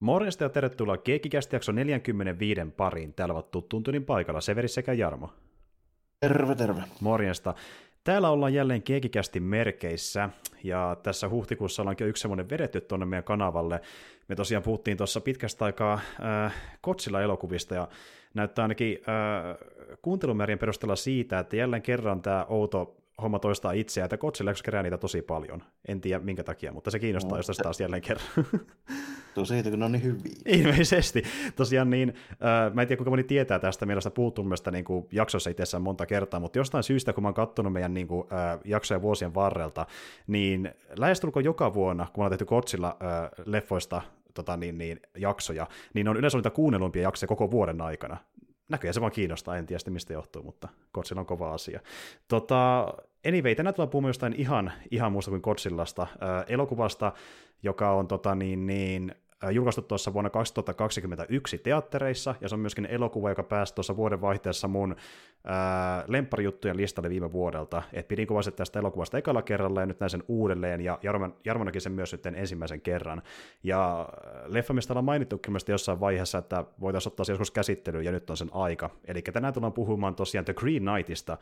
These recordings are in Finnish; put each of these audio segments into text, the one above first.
Morjesta ja tervetuloa Keekikästi jakso 45 pariin. Täällä ovat tuttuun tunnin paikalla Severi sekä Jarmo. Terve, terve. Morjesta. Täällä ollaan jälleen Keekikästi merkeissä, ja tässä huhtikuussa ollaankin yksi semmoinen vedetty tuonne meidän kanavalle. Me tosiaan puhuttiin tuossa pitkästä aikaa äh, Kotsilla-elokuvista, ja näyttää ainakin äh, kuuntelumäärien perusteella siitä, että jälleen kerran tämä outo homma toistaa itseään, että Godzilla kerää niitä tosi paljon. En tiedä minkä takia, mutta se kiinnostaa, no, jos tässä taas jälleen kerran. siitä, kun ne on niin hyviä. Ilmeisesti. Tosiaan niin, äh, mä en tiedä kuinka moni tietää tästä, meillä sitä puhuttu mielestä niin kuin jaksossa itsessään monta kertaa, mutta jostain syystä, kun mä oon katsonut meidän niin kuin, äh, jaksoja vuosien varrelta, niin lähestulkoon joka vuonna, kun me ollaan tehty Godzilla äh, leffoista tota, niin, niin, jaksoja, niin on yleensä niitä kuunnelumpia jaksoja koko vuoden aikana näköjään se vaan kiinnostaa, en tiedä mistä johtuu, mutta Godzilla on kova asia. Tota, anyway, tänään tullaan puhumaan jostain ihan, ihan muusta kuin Godzillasta, äh, elokuvasta, joka on tota, niin, niin, äh, julkaistu tuossa vuonna 2021 teattereissa, ja se on myöskin elokuva, joka pääsi tuossa vuoden vaihteessa mun äh, lempparijuttujen listalle viime vuodelta, että pidin kovasti tästä elokuvasta ekalla kerralla, ja nyt näin sen uudelleen, ja Jarmo, Jarmo näki sen myös nyt ensimmäisen kerran. Ja leffa, mistä ollaan mainittu jossain vaiheessa, että voitaisiin ottaa se joskus käsittelyyn, ja nyt on sen aika. Eli tänään tullaan puhumaan tosiaan The Green Knightista,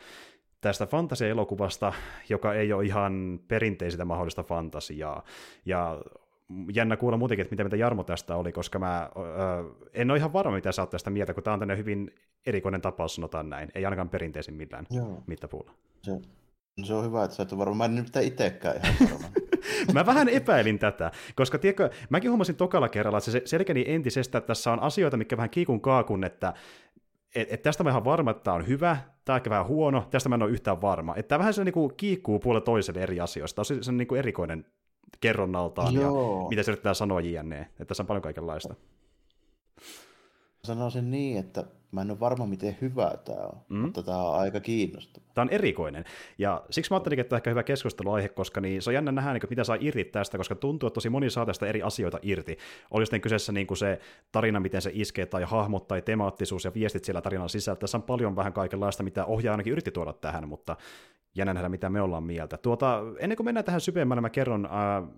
tästä fantasia-elokuvasta, joka ei ole ihan perinteisintä mahdollista fantasiaa. Ja jännä kuulla muutenkin, että mitä, mitä Jarmo tästä oli, koska mä ö, en ole ihan varma, mitä sä oot tästä mieltä, kun tämä on tänne hyvin erikoinen tapaus, sanotaan näin. Ei ainakaan perinteisin millään Joo. mittapuulla. Se, se on hyvä, että sä et varma. Mä en nyt itsekään ihan varma. mä vähän epäilin tätä, koska tiedätkö, mäkin huomasin tokalla kerralla, että se selkeni entisestä, että tässä on asioita, mikä vähän kiikun kaakun, että et, et tästä mä ihan varma, että tämä on hyvä, tämä on ehkä vähän huono, tästä mä en ole yhtään varma. Että tämä vähän se niinku kiikkuu puolelle toiselle eri asioista. Tämä on se, niinku erikoinen kerronnaltaan Joo. ja mitä se yrittää sanoa jne. Että tässä on paljon kaikenlaista. Sanoisin niin, että mä en ole varma, miten hyvä tämä on, mm. mutta tämä on aika kiinnostava. Tämä on erikoinen, ja siksi mä ajattelin, että tämä on ehkä hyvä keskusteluaihe, koska niin, se on jännä nähdä, niin mitä saa irti tästä, koska tuntuu, että tosi moni saa tästä eri asioita irti. Oli sitten kyseessä niin kuin se tarina, miten se iskee, tai hahmot, tai temaattisuus ja viestit siellä tarinan sisällä. Tässä on paljon vähän kaikenlaista, mitä ohjaaja ainakin yritti tuoda tähän, mutta jännä nähdä, mitä me ollaan mieltä. Tuota, ennen kuin mennään tähän syvemmälle, mä kerron äh,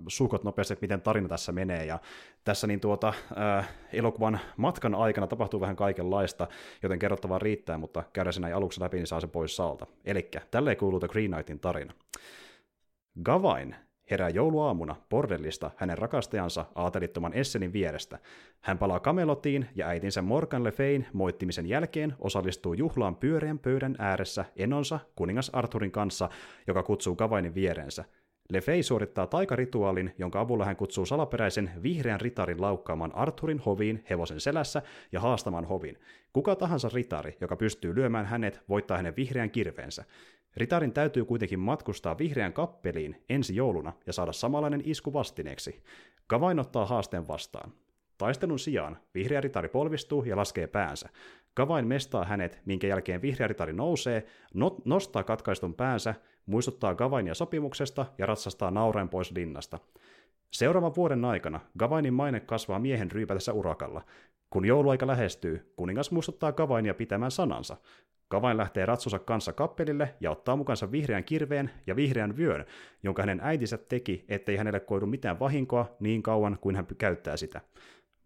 suukot nopeasti, että miten tarina tässä menee. Ja tässä niin tuota, äh, elokuvan matkan aikana tapahtuu vähän kaikenlaista, joten kerrottavaa riittää, mutta käydään sen näin aluksi läpi, niin saa se pois saalta. Eli tälleen kuuluu The Green Knightin tarina. Gavain herää jouluaamuna bordellista hänen rakastajansa aatelittoman Essenin vierestä. Hän palaa Kamelotiin ja äitinsä Morgan Le Fayn moittimisen jälkeen osallistuu juhlaan pyöreän pöydän ääressä enonsa kuningas Arthurin kanssa, joka kutsuu Gavainin vierensä. Le Fay suorittaa taikarituaalin, jonka avulla hän kutsuu salaperäisen vihreän ritarin laukkaamaan Arthurin hoviin hevosen selässä ja haastamaan hovin. Kuka tahansa ritari, joka pystyy lyömään hänet, voittaa hänen vihreän kirveensä. Ritarin täytyy kuitenkin matkustaa vihreän kappeliin ensi jouluna ja saada samanlainen isku vastineeksi. Kavain ottaa haasteen vastaan. Taistelun sijaan vihreä ritari polvistuu ja laskee päänsä. Kavain mestaa hänet, minkä jälkeen vihreä ritari nousee, no- nostaa katkaistun päänsä, muistuttaa Gavainia sopimuksesta ja ratsastaa nauraen pois linnasta. Seuraavan vuoden aikana Gavainin maine kasvaa miehen ryypätessä urakalla. Kun jouluaika lähestyy, kuningas muistuttaa Gavainia pitämään sanansa. Kavain lähtee ratsunsa kanssa kappelille ja ottaa mukansa vihreän kirveen ja vihreän vyön, jonka hänen äitinsä teki, ettei hänelle koidu mitään vahinkoa niin kauan kuin hän käyttää sitä.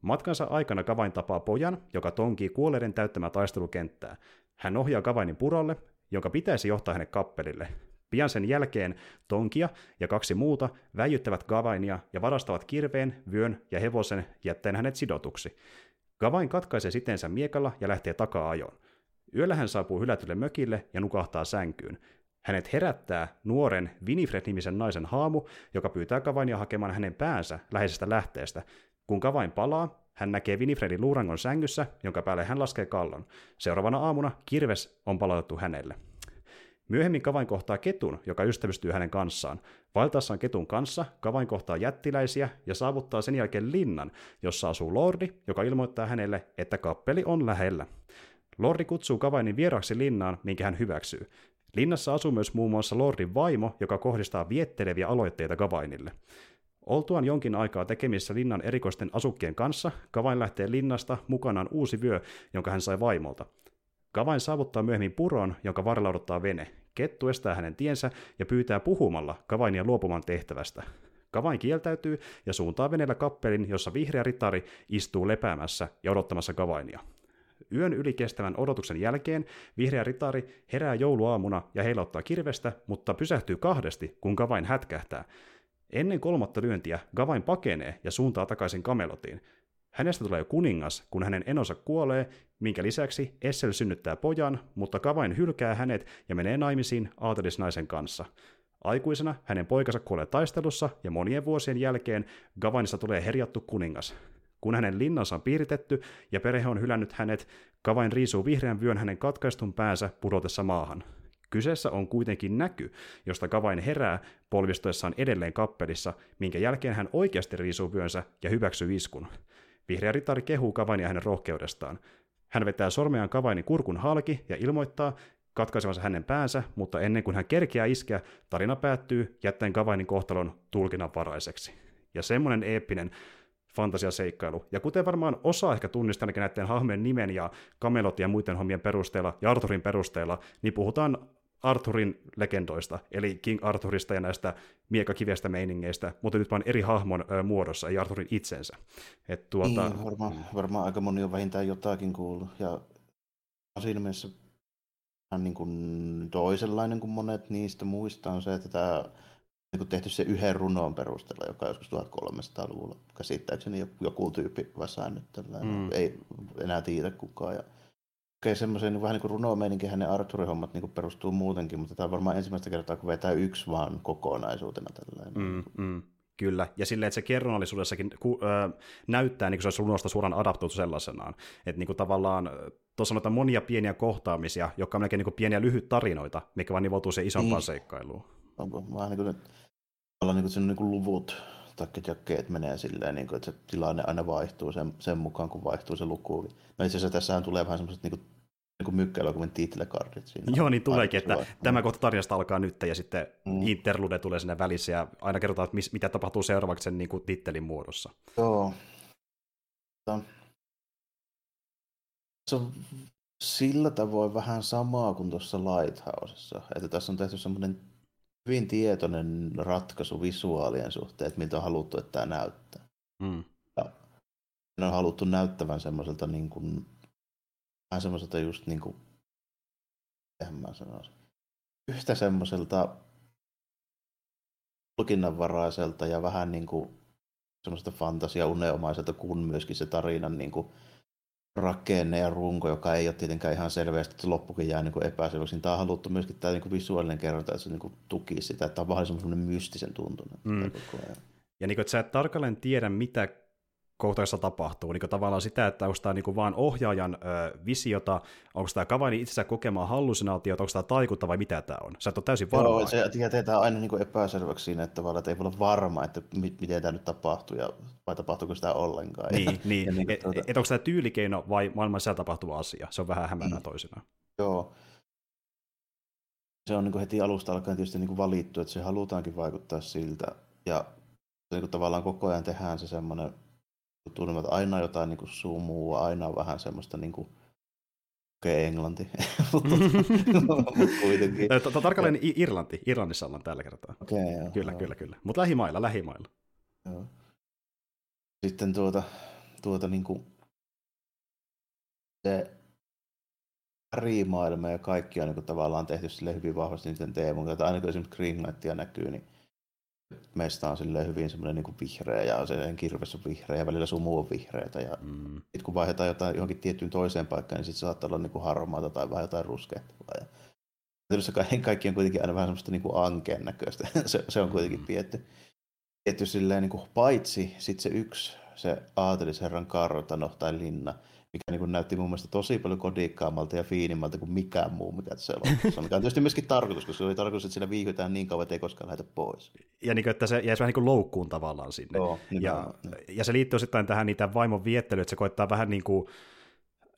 Matkansa aikana Kavain tapaa pojan, joka tonkii kuolleiden täyttämää taistelukenttää. Hän ohjaa Kavainin puralle, jonka pitäisi johtaa hänet kappelille. Pian sen jälkeen Tonkia ja kaksi muuta väijyttävät Gavainia ja varastavat kirveen, vyön ja hevosen jättäen hänet sidotuksi. Gavain katkaisee sitensä miekalla ja lähtee takaa-ajoon. Yöllä hän saapuu hylätylle mökille ja nukahtaa sänkyyn. Hänet herättää nuoren Winifred-nimisen naisen haamu, joka pyytää Kavainia hakemaan hänen päänsä läheisestä lähteestä. Kun Kavain palaa, hän näkee Winifredin luurangon sängyssä, jonka päälle hän laskee kallon. Seuraavana aamuna kirves on palautettu hänelle. Myöhemmin Kavain kohtaa ketun, joka ystävystyy hänen kanssaan. Valtaessaan ketun kanssa Kavain kohtaa jättiläisiä ja saavuttaa sen jälkeen linnan, jossa asuu lordi, joka ilmoittaa hänelle, että kappeli on lähellä. Lordi kutsuu Kavainin vieraksi linnaan, minkä hän hyväksyy. Linnassa asuu myös muun muassa Lordin vaimo, joka kohdistaa vietteleviä aloitteita Kavainille. Oltuaan jonkin aikaa tekemissä linnan erikoisten asukkien kanssa, Kavain lähtee linnasta mukanaan uusi vyö, jonka hän sai vaimolta. Kavain saavuttaa myöhemmin puron, jonka varrella odottaa vene. Kettu estää hänen tiensä ja pyytää puhumalla Kavainia luopumaan tehtävästä. Gavain kieltäytyy ja suuntaa veneellä kappelin, jossa vihreä ritari istuu lepäämässä ja odottamassa Gavainia. Yön yli kestävän odotuksen jälkeen vihreä ritari herää jouluaamuna ja heilauttaa kirvestä, mutta pysähtyy kahdesti, kun Gavain hätkähtää. Ennen kolmatta lyöntiä Gavain pakenee ja suuntaa takaisin Kamelotiin. Hänestä tulee kuningas, kun hänen enonsa kuolee, minkä lisäksi Essel synnyttää pojan, mutta Gavain hylkää hänet ja menee naimisiin aatelisnaisen kanssa. Aikuisena hänen poikansa kuolee taistelussa ja monien vuosien jälkeen Gavainista tulee herjattu kuningas. Kun hänen linnansa on piiritetty ja perhe on hylännyt hänet, Kavain riisuu vihreän vyön hänen katkaistun päänsä pudotessa maahan. Kyseessä on kuitenkin näky, josta Kavain herää polvistoessaan edelleen kappelissa, minkä jälkeen hän oikeasti riisuu vyönsä ja hyväksyy iskun. Vihreä ritari kehuu Kavainia hänen rohkeudestaan. Hän vetää sormeaan Kavainin kurkun halki ja ilmoittaa katkaisevansa hänen päänsä, mutta ennen kuin hän kerkeää iskeä, tarina päättyy jättäen Kavainin kohtalon tulkinnanvaraiseksi. Ja semmoinen eeppinen fantasiaseikkailu. Ja kuten varmaan osa ehkä tunnistaa näiden hahmojen nimen ja Camelot ja muiden hommien perusteella ja Arthurin perusteella, niin puhutaan Arthurin legendoista, eli King Arthurista ja näistä miekakivestä meiningeistä, mutta nyt vain eri hahmon ö, muodossa, ei Arthurin itsensä. Et tuota... niin, varmaan, varmaan aika moni on vähintään jotakin kuullut, ja siinä mielessä niin kuin toisenlainen kuin monet niistä muista on se, että tämä niin tehty se yhden runon perusteella, joka joskus 1300-luvulla käsittääkseni joku tyyppi tällä. Mm. Ei enää tiedä kukaan. Ja okei, semmoisen niin vähän niin kuin runomeininkin hänen Arthurin hommat niin perustuu muutenkin, mutta tämä on varmaan ensimmäistä kertaa, kun vetää yksi vaan kokonaisuutena tällainen. Mm, mm. Kyllä, ja silleen, että se kerronnallisuudessakin ku, ö, näyttää niin kuin se olisi runosta suoraan adaptoitu sellaisenaan. Että niin kuin tavallaan tuossa on monia pieniä kohtaamisia, jotka on melkein niin kuin pieniä lyhyt tarinoita, mikä vaan nivoutuu se isompaan niin. seikkailuun. On vähän niin kuin niin kuin, niin kuin luvut tai jakkeet menee silleen, niin kuin, että se tilanne aina vaihtuu sen, sen mukaan, kun vaihtuu se luku. No itse asiassa tässähän tulee vähän semmoiset niin kuin, niin kuin mykkäelokuvien titelkardit siinä. Joo, niin tuleekin, että vai. tämä kohta tarinasta alkaa nyt ja sitten mm. interlude tulee sinne välissä ja aina kerrotaan, että mis, mitä tapahtuu seuraavaksi sen niin kuin, tittelin muodossa. Joo. Se on sillä tavoin vähän samaa kuin tuossa Lighthousessa, että tässä on tehty semmoinen hyvin tietoinen ratkaisu visuaalien suhteen, että miltä on haluttu, että tämä näyttää. Mm. Ja on haluttu näyttävän semmoiselta niin kuin, vähän semmoiselta just niin kuin, mä sanoisin, yhtä semmoiselta tulkinnanvaraiselta ja vähän niin kuin semmoiselta fantasia uneomaiselta kuin myöskin se tarinan niin kuin rakenne ja runko, joka ei ole tietenkään ihan selveästi, että loppukin jää niin epäselväksi. Tämä on haluttu myöskin tämä niin visuaalinen kerronta, että se niin tuki sitä, että tämä on vähän semmoinen mystisen tuntunut. Mm. Ja niin kuin, että sä et tarkalleen tiedä, mitä kohtauksessa tapahtuu. Niin tavallaan sitä, että onko tämä niin vaan ohjaajan ö, visiota, onko tämä Kavaini itsensä kokemaan hallusinaatiota, onko tämä taikuutta vai mitä tämä on. Sä et ole täysin varma. Joo, se tietää aina niin epäselväksi siinä, että, tavallaan, että ei voi olla varma, että miten tämä nyt tapahtuu ja vai tapahtuuko sitä ollenkaan. Niin, ja, niin. Ja niin et, tuota... et, onko tämä tyylikeino vai maailman sisällä tapahtuva asia. Se on vähän hämärää mm. toisinaan. Joo. Se on niin kuin heti alusta alkaen tietysti niin kuin valittu, että se halutaankin vaikuttaa siltä. Ja niin kuin tavallaan koko ajan tehdään se semmoinen tunnelma, että aina jotain niin kuin sumua, aina on vähän semmoista niin kuin, okei, okay, englanti, mutta kuitenkin. Tarkalleen Irlanti, Irlannissa ollaan tällä kertaa. Okay, joo, Kyllä, joo. kyllä, kyllä. Mutta lähimailla, lähimailla. Joo. Sitten tuota, tuota niin kuin, se värimaailma ja kaikki on niin kuin, tavallaan tehty sille hyvin vahvasti niiden teemun, että aina kun esimerkiksi Greenlightia näkyy, niin mesta on silleen hyvin semmoinen niin vihreä ja se kirves on vihreä ja välillä sumu on vihreätä. Ja mm. sitten kun vaihdetaan jotain johonkin tiettyyn toiseen paikkaan, niin sitten saattaa olla niin kuin harmaata tai vähän jotain ruskehtavaa. Ja kaikki, kaikki on kuitenkin aina vähän semmoista niin kuin ankeen näköistä. se, se, on kuitenkin mm. pietty. Pietty silleen niin kuin, paitsi sitten se yksi, se aatelisherran kartano tai linna, mikä niin kuin näytti mun mielestä tosi paljon kodikkaammalta ja fiinimmalta kuin mikään muu, mikä tässä elokuvassa on. Mikä on tietysti myöskin tarkoitus, koska se oli tarkoitus, että siinä viihdytään niin kauan, että ei koskaan lähdetä pois. Ja niin kuin, että se jäisi vähän niin kuin loukkuun tavallaan sinne. Joo, ja, ja se liittyy osittain tähän niitä vaimon viettelyyn, että se koittaa vähän niin kuin...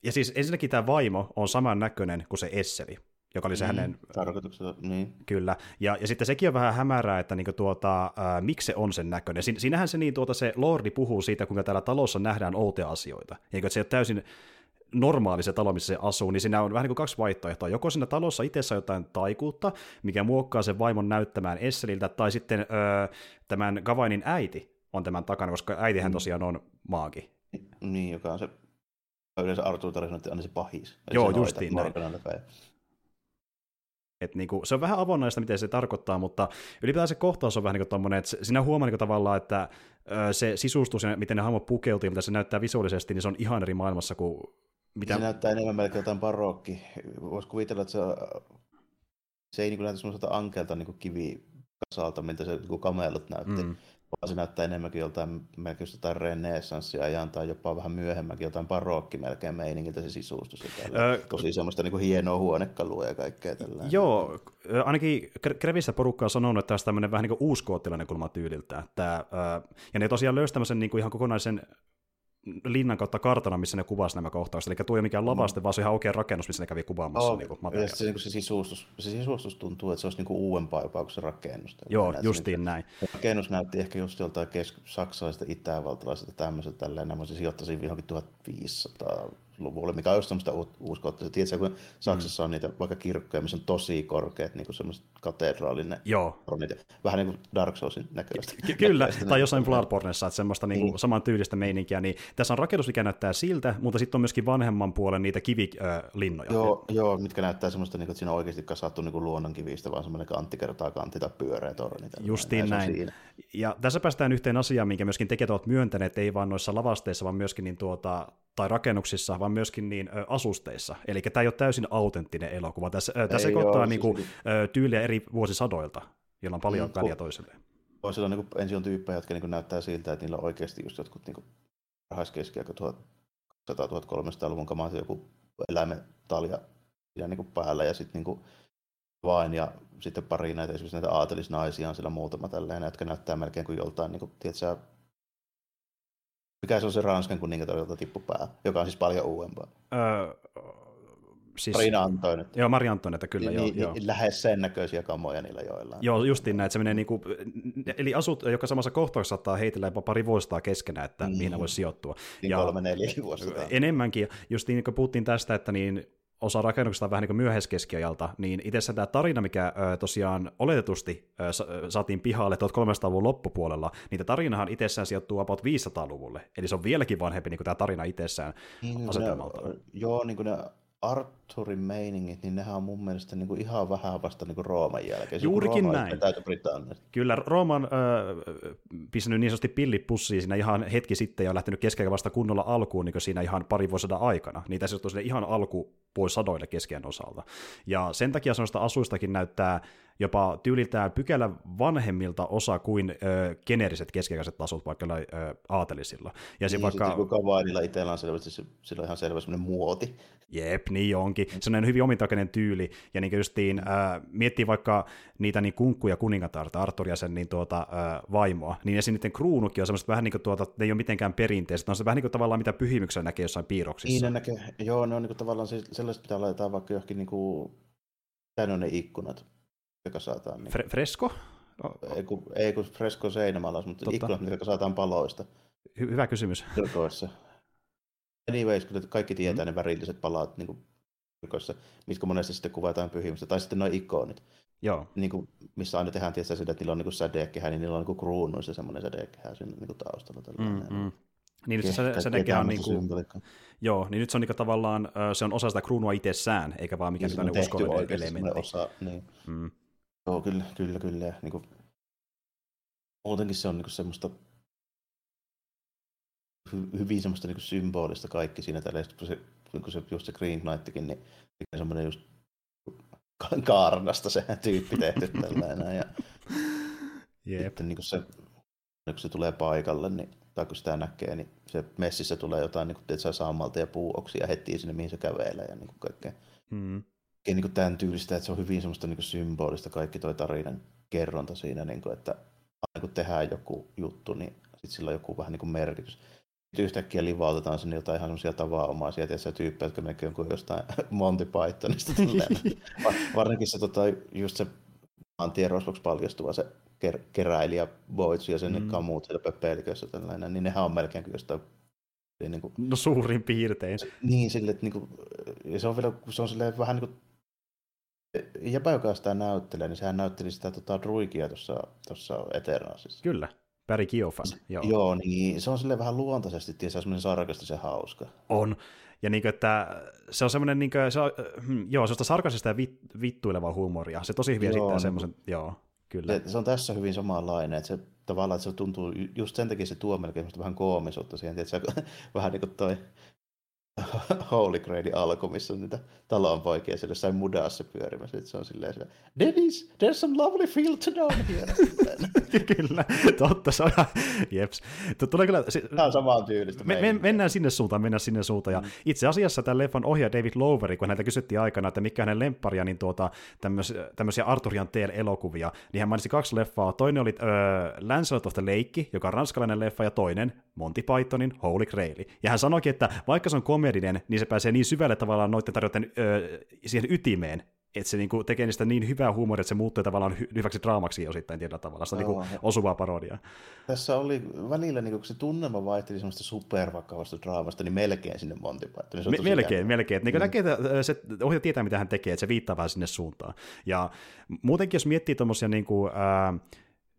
Ja siis ensinnäkin tämä vaimo on saman näköinen kuin se Esseli joka oli se mm, hänen... Tarkoituksella, niin. Kyllä, ja, ja sitten sekin on vähän hämärää, että niinku tuota, ää, miksi se on sen näköinen. Siin, siinähän se niin, tuota, se Lordi puhuu siitä, kuinka täällä talossa nähdään outoja asioita, eikö se ole täysin normaali se talo, missä se asuu, niin siinä on vähän niin kuin kaksi vaihtoehtoa. Joko siinä talossa itsessä on jotain taikuutta, mikä muokkaa sen vaimon näyttämään Esseliltä, tai sitten öö, tämän Gavainin äiti on tämän takana, koska äitihän mm. tosiaan on maagi. Niin, joka on se yleensä Arthur tarina, että aina se pahis. Joo, justiin näin. Et niinku, se on vähän avoinnaista, miten se tarkoittaa, mutta ylipäätään se kohtaus on vähän niin kuin että sinä huomaa niin tavallaan, että se sisustus ja miten ne hahmot pukeutuu, mitä se näyttää visuaalisesti, niin se on ihan eri maailmassa kuin mitä... Se näyttää enemmän melkein jotain barokki. Voisi kuvitella, että se, se ei niin näytä semmoiselta ankelta niin kivikasalta, miltä se niin kamelut näytti. Mm vaan se näyttää enemmänkin joltain melkein jotain renesanssia tai jopa vähän myöhemmäkin jotain barokki melkein meiningiltä se sisustus. Öö, Tosi semmoista niin kuin hienoa huonekalua ja kaikkea tällä. Joo, ainakin Krevissä porukka on sanonut, että tämä on tämmöinen vähän niin kuin uuskoottilainen kulma tyyliltä. Että, ja ne tosiaan löysi tämmöisen niin kuin ihan kokonaisen linnan kautta kartana, missä ne kuvasi nämä kohtaukset. Eli tuo ei mikään lavaste, mm. vaan se ihan oikea rakennus, missä ne kävi kuvaamassa. Oh, niin kuin ja se, niin se, sisustus, se sisustus tuntuu, että se olisi niin kuin uudempaa jopa kuin se rakennus. Joo, näin, justiin niin, näin. Rakennus näytti ehkä just joltain kesk- saksalaisesta, itävaltalaiselta tämmöiseltä tälleen. Nämä sijoittaisin johonkin 1500 luvulle, mikä on just semmoista uskoa. Tiedätkö, kun Saksassa on niitä vaikka kirkkoja, missä on tosi korkeat, niin kuin semmoiset katedraalinen Joo. Ronit, vähän niin kuin Dark Soulsin näköistä. Ky- kyllä, tai jossain Bloodborneissa, että semmoista niin kuin niin. saman tyylistä meininkiä, niin tässä on rakennus, mikä näyttää siltä, mutta sitten on myöskin vanhemman puolen niitä kivilinnoja. Joo, joo, mitkä näyttää semmoista, niin kuin, että siinä on oikeasti kasattu niin luonnonkivistä, vaan semmoinen kantti kertaa kantti tai pyöreä torni. Justiin näin. näin. Ja tässä päästään yhteen asiaan, minkä myöskin tekijät ovat myöntäneet, ei vain noissa lavasteissa, vaan myöskin niin tuota, tai rakennuksissa, vaan myöskin niin ö, asusteissa. Eli tämä ei ole täysin autenttinen elokuva. Tässä, ö, tässä sekoittaa siis niin kuin, ö, tyyliä eri vuosisadoilta, jolla on paljon mm, väliä toisilleen. Toisilla on, niin kuin, ensin on tyyppejä, jotka niin näyttää siltä, että niillä on oikeasti just jotkut niin varhaiskeskiaika 1100-1300-luvun kamat, joku eläimen talja niin kuin päällä ja sitten niin vain ja sitten pari näitä esimerkiksi näitä aatelisnaisia on siellä muutama tällainen, jotka näyttää melkein kuin joltain, niin kuin, tiedätkö, mikä se on se Ranskan kuningatar, jolta tippu pää, joka on siis paljon uudempaa. Öö, siis... Marina Antoinetta. Joo, Maria Antoinetta, kyllä. Ni, joo, ni, joo. Lähes sen näköisiä kamoja niillä joillain. Joo, justiin näin, että se menee niin kuin, eli asut, joka samassa kohtauksessa saattaa heitellä jopa pari vuostaa keskenään, että mm. mihin ne voisi sijoittua. Niin ja kolme, neljä vuotta. Enemmänkin, just niin kuin puhuttiin tästä, että niin osa rakennuksesta vähän niin kuin myöhäiskeskiajalta, niin itse tämä tarina, mikä ö, tosiaan oletetusti ö, sa- saatiin pihalle 1300-luvun loppupuolella, niin tämä tarinahan itsessään sijoittuu about 500-luvulle, eli se on vieläkin vanhempi niin kuin tämä tarina itsessään niin, asetelmalta. Ne, joo, niin kuin ne Arthurin meiningit, niin nehän on mun mielestä niin kuin ihan vähän vasta niin kuin Rooman jälkeen. Juurikin Rooma näin. Kyllä, Rooma on äh, pistänyt niin sanotusti pillipussiin siinä ihan hetki sitten ja on lähtenyt keskellä vasta kunnolla alkuun niin siinä ihan pari vuosisadan aikana. Niitä se on ihan alku sadoille keskeinen osalta. Ja sen takia sanoista asuistakin näyttää jopa tyyliltään pykälä vanhemmilta osa kuin ö, geneeriset keskiaikaiset tasot vaikka ö, aatelisilla. Ja niin, vaikka... sitten kun Kavainilla itsellä on selvästi, sillä on ihan selvä semmoinen muoti. Jep, niin onkin. Se on hyvin omintakeinen tyyli, ja niin justiin, äh, miettii vaikka niitä niin kunkkuja kuningatarta, Arthur ja sen niin tuota, äh, vaimoa, niin esim. niiden kruunukin on semmoista vähän niin kuin tuota, ne ei ole mitenkään perinteiset, ne on se vähän niin kuin tavallaan mitä pyhimyksellä näkee jossain piirroksissa. Niin ne näkee, joo, ne on niin kuin tavallaan sellaiset, mitä laitetaan vaikka johonkin niin kuin, ne ikkunat, joka saataan. Niin. Fre- fresko? Ei kun, ei kun fresko seinämaalaus, mutta Totta. ikkunat, mitkä saataan paloista. Hy- hyvä kysymys. Kirkoissa. Anyways, kun kaikki tietää mm. ne värilliset palat niin kuin kirkoissa, mitkä monesti sitten kuvataan pyhimystä, tai sitten nuo ikonit. Joo. Niin kuin, missä aina tehdään tietysti sitä, että niillä on niin sädekehä, niin niillä on niin kruunuissa semmoinen sädekehä siinä niin kuin taustalla. Mm, mm. Niin nyt se sädekehä on niin kuin, joo, niin nyt se on niin tavallaan, se on osa sitä kruunua itsessään, eikä vaan mikään niin uskollinen elementti. Osa, niin. Mm. Joo, kyllä, kyllä, kyllä. niin kuin, muutenkin se on niin kuin semmoista hy, hyvin semmoista niin kuin symbolista kaikki siinä tällä, kun se, kun se, just se Green Knightkin, niin semmoinen just kaarnasta se tyyppi tehty tällainen. Ja Jep. Sitten niin kuin se, kun se tulee paikalle, niin, tai kun sitä näkee, niin se messissä tulee jotain, niin kuin, saa saamalta ja puuoksia heti sinne, mihin se kävelee ja niin kuin kaikkea. Mm niin kuin tämän tyylistä, että se on hyvin semmoista niin kuin symbolista kaikki toi tarinan kerronta siinä, niin kuin, että aina kun tehdään joku juttu, niin sitten sillä on joku vähän niin kuin merkitys. Sitten yhtäkkiä livautetaan sinne jotain ihan semmoisia tavanomaisia tietysti tyyppejä, jotka menee jonkun jostain Monty Pythonista. Varsinkin se tota, just se maantien rosvoksi paljastuva se ker- keräilijä Boitsi ja sen mm. kamut siellä pepelikössä tällainen, niin nehän on melkein kuin jostain Eli niin kuin, No suurin piirtein. niin, sille, että niin kuin, ja se on vielä, se on silleen vähän niin kuin, jäpä, joka sitä näyttelee, niin sehän näytteli sitä tota, druikia tuossa, tuossa Eternalsissa. Kyllä, Barry Kiofan. Joo. Joo, niin se on sille vähän luontaisesti, tietysti semmoinen sarkastisen hauska. On. Ja niin kuin, että se on semmoinen, niin kuin, se on, hmm, joo, sellaista sarkasista ja vit, vittuilevaa huumoria. Se tosi hyvin Joo, esittää niin. semmoisen, joo, kyllä. Se, se on tässä hyvin samanlainen, että se tavallaan että se tuntuu, just sen takia se tuo melkein vähän koomisuutta siihen, että se vähän niin kuin toi Holy Grailin alku, missä on niitä talonpoikia siellä jossain mudassa pyörimässä, että se on silleen siellä, Dennis, there's some lovely filter down here. kyllä, totta, se on ihan, jeps. Tulee kyllä, se, Tämä on samaan tyylistä. me, me, mennään sinne suuntaan, mennään sinne suuntaan. Ja Mm. itse asiassa tämän leffan ohjaaja David Loweri, kun häneltä kysyttiin aikana, että mikä hänen lempparia, niin tuota, tämmöisiä, tämmöisiä Arthurian Tale-elokuvia, niin hän mainitsi kaksi leffaa. Toinen oli öö, Lancelot of the Lake, joka on ranskalainen leffa, ja toinen Monty Pythonin Holy Grail. Ja hän sanoikin, että vaikka se on komedinen, niin se pääsee niin syvälle tavallaan noiden tarjoten öö, siihen ytimeen, että se niinku tekee niistä niin hyvää huumoria, että se muuttuu tavallaan hy- hyväksi draamaksi osittain tietyllä tavalla. Se on niinku osuvaa parodiaa. Tässä oli välillä, niin kun se tunnelma vaihteli semmoista supervakavasta draamasta, niin melkein sinne Monty Pythoniin. Se on Me, melkein, jännä. melkein. Että niin Mm. näkee, että se ohjaaja tietää, mitä hän tekee, että se viittaa vähän sinne suuntaan. Ja muutenkin, jos miettii tuommoisia niin kuin, ää,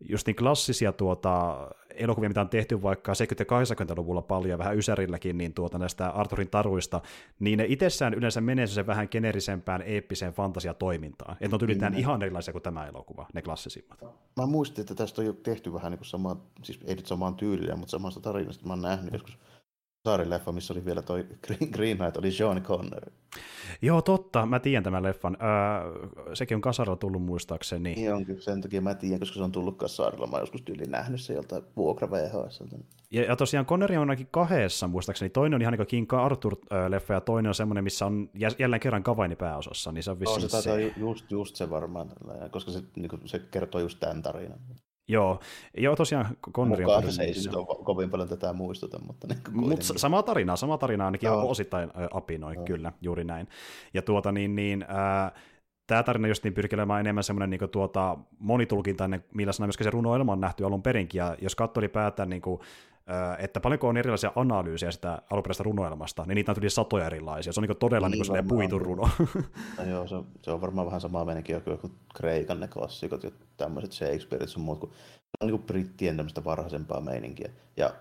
just niin klassisia tuota, elokuvia, mitä on tehty vaikka 70- ja 80-luvulla paljon, vähän Ysärilläkin, niin tuota, näistä Arthurin taruista, niin ne itsessään yleensä menee sen vähän generisempään, eeppiseen fantasiatoimintaan. Että ne on ylitään Kyllä. ihan erilaisia kuin tämä elokuva, ne klassisimmat. Mä muistin, että tästä on jo tehty vähän niin kuin sama, siis ei nyt samaan tyyliin, mutta samasta tarinasta. Mä oon nähnyt joskus saarileffa, missä oli vielä toi Green, Green Knight, oli Sean Connery. Joo, totta, mä tiedän tämän leffan. Öö, sekin on kasaralla tullut muistaakseni. Niin on kyllä, sen takia mä tiedän, koska se on tullut saarilla. Mä oon joskus tyyliin nähnyt se joltain vuokra VHS. Ja, ja tosiaan Connery on ainakin kahdessa, muistaakseni. Toinen on ihan niin kuin King Arthur-leffa, ja toinen on semmoinen, missä on jä- jälleen kerran Kavaini pääosassa, niin se on No, se se. ju- just, just se varmaan, koska se, niin kuin, se kertoo just tämän tarinan. Joo, joo tosiaan Connery on paljon se ei siis ole kovin paljon tätä muistuta, mutta niin kuitenkin. sama tarina, sama tarina ainakin Joo. osittain apinoi, Joo. kyllä, juuri näin. Ja tuota niin, niin äh, tämä tarina just niin pyrkilemään enemmän semmoinen niin tuota, monitulkintainen, millaisena myöskin se runoilma on nähty alun perinkin, ja jos katsoo ylipäätään niin kuin, että paljonko on erilaisia analyysejä sitä alkuperäisestä runoilmasta, niin niitä on tuli satoja erilaisia. Se on niin todella niin Niin niin puitu runo. No joo, se, se on varmaan vähän samaa meininkiä joku, joku Kreikan ne klassikot ja tämmöiset Shakespeareit sun muut, kun se on niin kuin brittien tämmöistä varhaisempaa meininkiä. Ja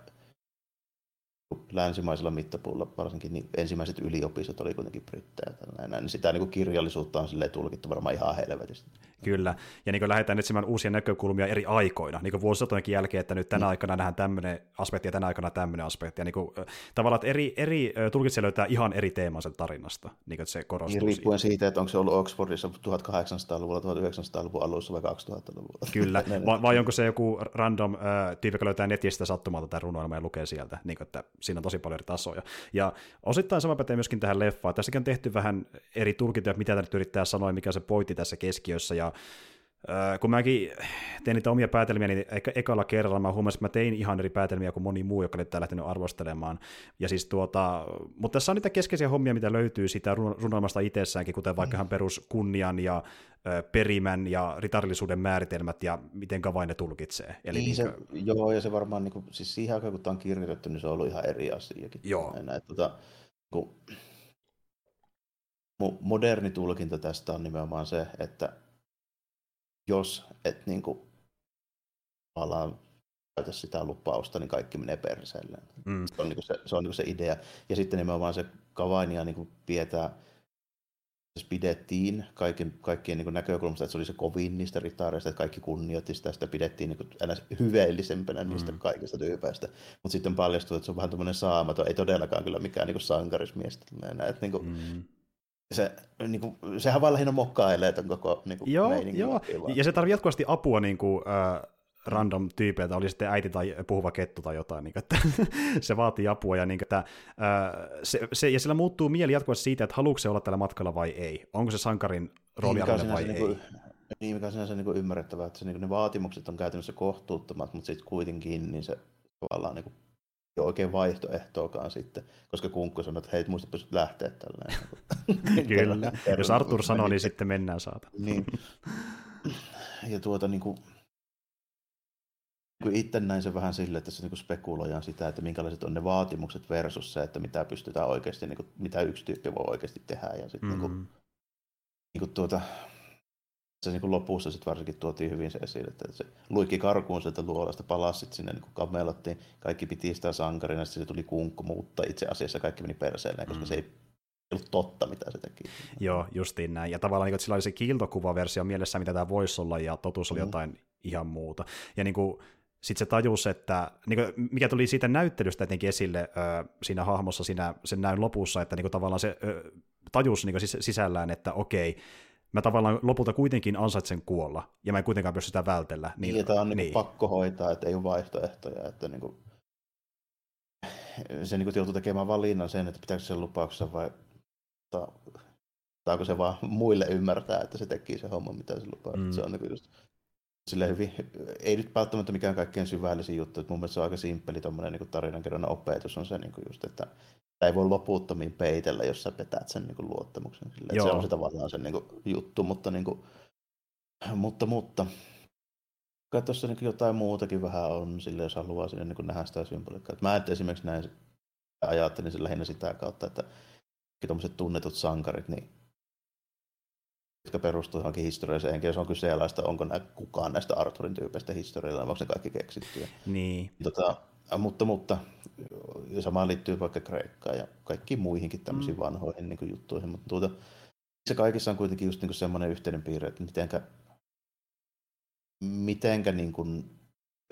länsimaisella mittapuulla varsinkin niin ensimmäiset yliopistot oli kuitenkin brittejä. Niin sitä niin kuin kirjallisuutta on tulkittu varmaan ihan helvetistä. Kyllä, ja niin lähdetään etsimään uusia näkökulmia eri aikoina, niin kuin vuosisatojenkin jälkeen, että nyt tänä Mm. aikana nähdään tämmöinen aspekti ja tänä aikana tämmöinen aspekti, ja niin kuin, tavallaan, että eri, eri tulkitsija löytää ihan eri teemansa tarinasta, niin kuin, että se Niin korostuu siinä. riippuen siitä, että onko se ollut Oxfordissa 1800-luvulla, 1900-luvun alussa vai 2000-luvulla. Kyllä, vai, vai onko se joku random äh, tyyppi, joka löytää netistä sattumalta tämän runoilman ja lukee sieltä, niin kuin, että siinä on tosi paljon eri tasoja. Ja osittain sama pätee myöskin tähän leffaan. Tässäkin on tehty vähän eri tulkintoja, mitä tämä nyt yrittää sanoa, mikä se pointti tässä keskiössä, ja äh, kun mäkin tein niitä omia päätelmiä, niin eka, ekalla kerralla mä huomasin, että mä tein ihan eri päätelmiä kuin moni muu, joka oli täällä lähtenyt arvostelemaan. Ja siis tuota, mutta tässä on niitä keskeisiä hommia, mitä löytyy siitä run- runoilmasta itsessäänkin, kuten vaikka ihan perus kunnian ja perimän ja ritarillisuuden määritelmät ja miten vain ne tulkitsee. Eli niin niin se, joo, ja se varmaan, niin kuin, siis siihen aikaan kun tämä on kirjoitettu, niin se on ollut ihan eri asiakin. Joo. Näin, että, tota, kun, mo- moderni tulkinta tästä on nimenomaan se, että jos et niin kuin, tavallaan käytä sitä lupausta, niin kaikki menee perseelle. mm, Se on, niin se, se, on niin se idea. Ja sitten nimenomaan se Kavainia niin kuin pidetään, siis pidettiin kaiken, kaikkien niin näkökulmasta, että se oli se kovin niistä ritareista, että kaikki kunnioitti sitä, sitä pidettiin niin kuin hyveellisempänä niistä Mm. kaikista tyypeistä. Mutta sitten paljastui, että se on vähän tämmöinen saamaton, ei todellakaan kyllä mikään niin sankarismies. Että niin kuin, mm. Se, niin kuin, sehän vaan lähinnä mokkailee tämän koko niin kuin, Joo, joo. ja se tarvii jatkuvasti apua niin kuin, äh, random tyypeiltä, oli sitten äiti tai puhuva kettu tai jotain, niin kuin, että se vaatii apua, ja, niin kuin, että, äh, se, se, ja sillä muuttuu mieli jatkuvasti siitä, että haluatko se olla tällä matkalla vai ei, onko se sankarin rooli mikä on vai ei. Niin, kuin, niin, mikä on sinänsä niin kuin ymmärrettävää, että se, niin kuin ne vaatimukset on käytännössä kohtuuttomat, mutta sitten kuitenkin niin se tavallaan niin kuin, ole oikein vaihtoehtoakaan sitten, koska kunkku sanoo, että hei, muista pystyt lähteä tällainen. Kyllä, jos Arthur sanoo, niin sitten mennään saata. Niin. Ja tuota niin kuin, itse näin se vähän sille, että se niin spekuloidaan sitä, että minkälaiset on ne vaatimukset versus se, että mitä pystytään oikeasti, niin kuin, mitä yksi tyyppi voi oikeasti tehdä. Ja sitten mm-hmm. niin kuin, niin kuin tuota, se niin kuin lopussa sitten varsinkin tuotiin hyvin se esille, että se luikki karkuun sieltä luolasta, palasi sitten sinne niin kamelottiin, kaikki piti sitä sankarina, sitten se tuli kunkku, mutta itse asiassa kaikki meni perseelleen, koska mm. se ei ollut totta, mitä se teki. Joo, justiin näin. Ja tavallaan niin kuin, sillä oli se kiiltokuvaversio mielessä, mitä tämä voisi olla, ja totuus oli mm. jotain ihan muuta. Ja niin kuin, sitten se tajus, että niin kuin, mikä tuli siitä näyttelystä etenkin esille ö, siinä hahmossa siinä, sen näyn lopussa, että niin kuin, tavallaan se ö, tajus niin kuin, sisällään, että okei, mä tavallaan lopulta kuitenkin ansaitsen kuolla, ja mä en kuitenkaan pysty sitä vältellä. Niin, niin tämä on niin niin. pakko hoitaa, että ei ole vaihtoehtoja, että niin kuin, se niin kuin joutuu tekemään valinnan sen, että pitääkö sen lupauksessa vai saako se vaan muille ymmärtää, että se teki se homma, mitä se lupaa. Mm. Se on niin just silleen hyvin, ei nyt välttämättä mikään kaikkein syvällisin juttu, että mun mielestä se on aika simppeli tuommoinen niin tarinankerronnan opetus on se niin just, että ei voi loputtomiin peitellä, jos sä petät sen niin kuin luottamuksen. Silleen, se on se tavallaan se niin kuin, juttu, mutta, niin kuin, mutta, mutta kai tuossa niin jotain muutakin vähän on, sille jos haluaa sinne niin nähdä sitä symboliikkaa. Mä et esimerkiksi näin, ajattelin sen lähinnä sitä kautta, että tuommoiset tunnetut sankarit, niin jotka perustuu johonkin historialliseen jos on kyseenalaista, onko nää, kukaan näistä Arturin tyypeistä historialla, onko ne kaikki keksittyjä. Niin. Tota, mutta, mutta sama liittyy vaikka Kreikkaan ja kaikkiin muihinkin tämmöisiin mm. vanhoihin niin kuin, juttuihin, mutta tuota, se kaikissa on kuitenkin just niin kuin semmoinen yhteinen piirre, että mitenkä, mitenkä niin kuin,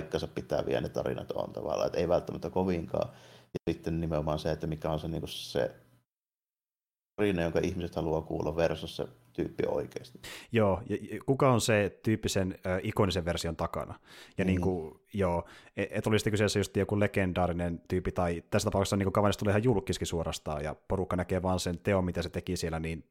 paikkansa pitäviä ne tarinat on tavallaan, että ei välttämättä kovinkaan. Ja sitten nimenomaan se, että mikä on se, niin kuin se tarina, jonka ihmiset haluaa kuulla versus se tyyppi oikeasti. Joo, ja kuka on se tyyppisen äh, ikonisen version takana? Ja mm. niin kuin, joo, et, et olisi kyseessä just joku legendaarinen tyyppi, tai tässä tapauksessa niin kavanista tulee ihan julkiskin suorastaan, ja porukka näkee vaan sen teon, mitä se teki siellä, niin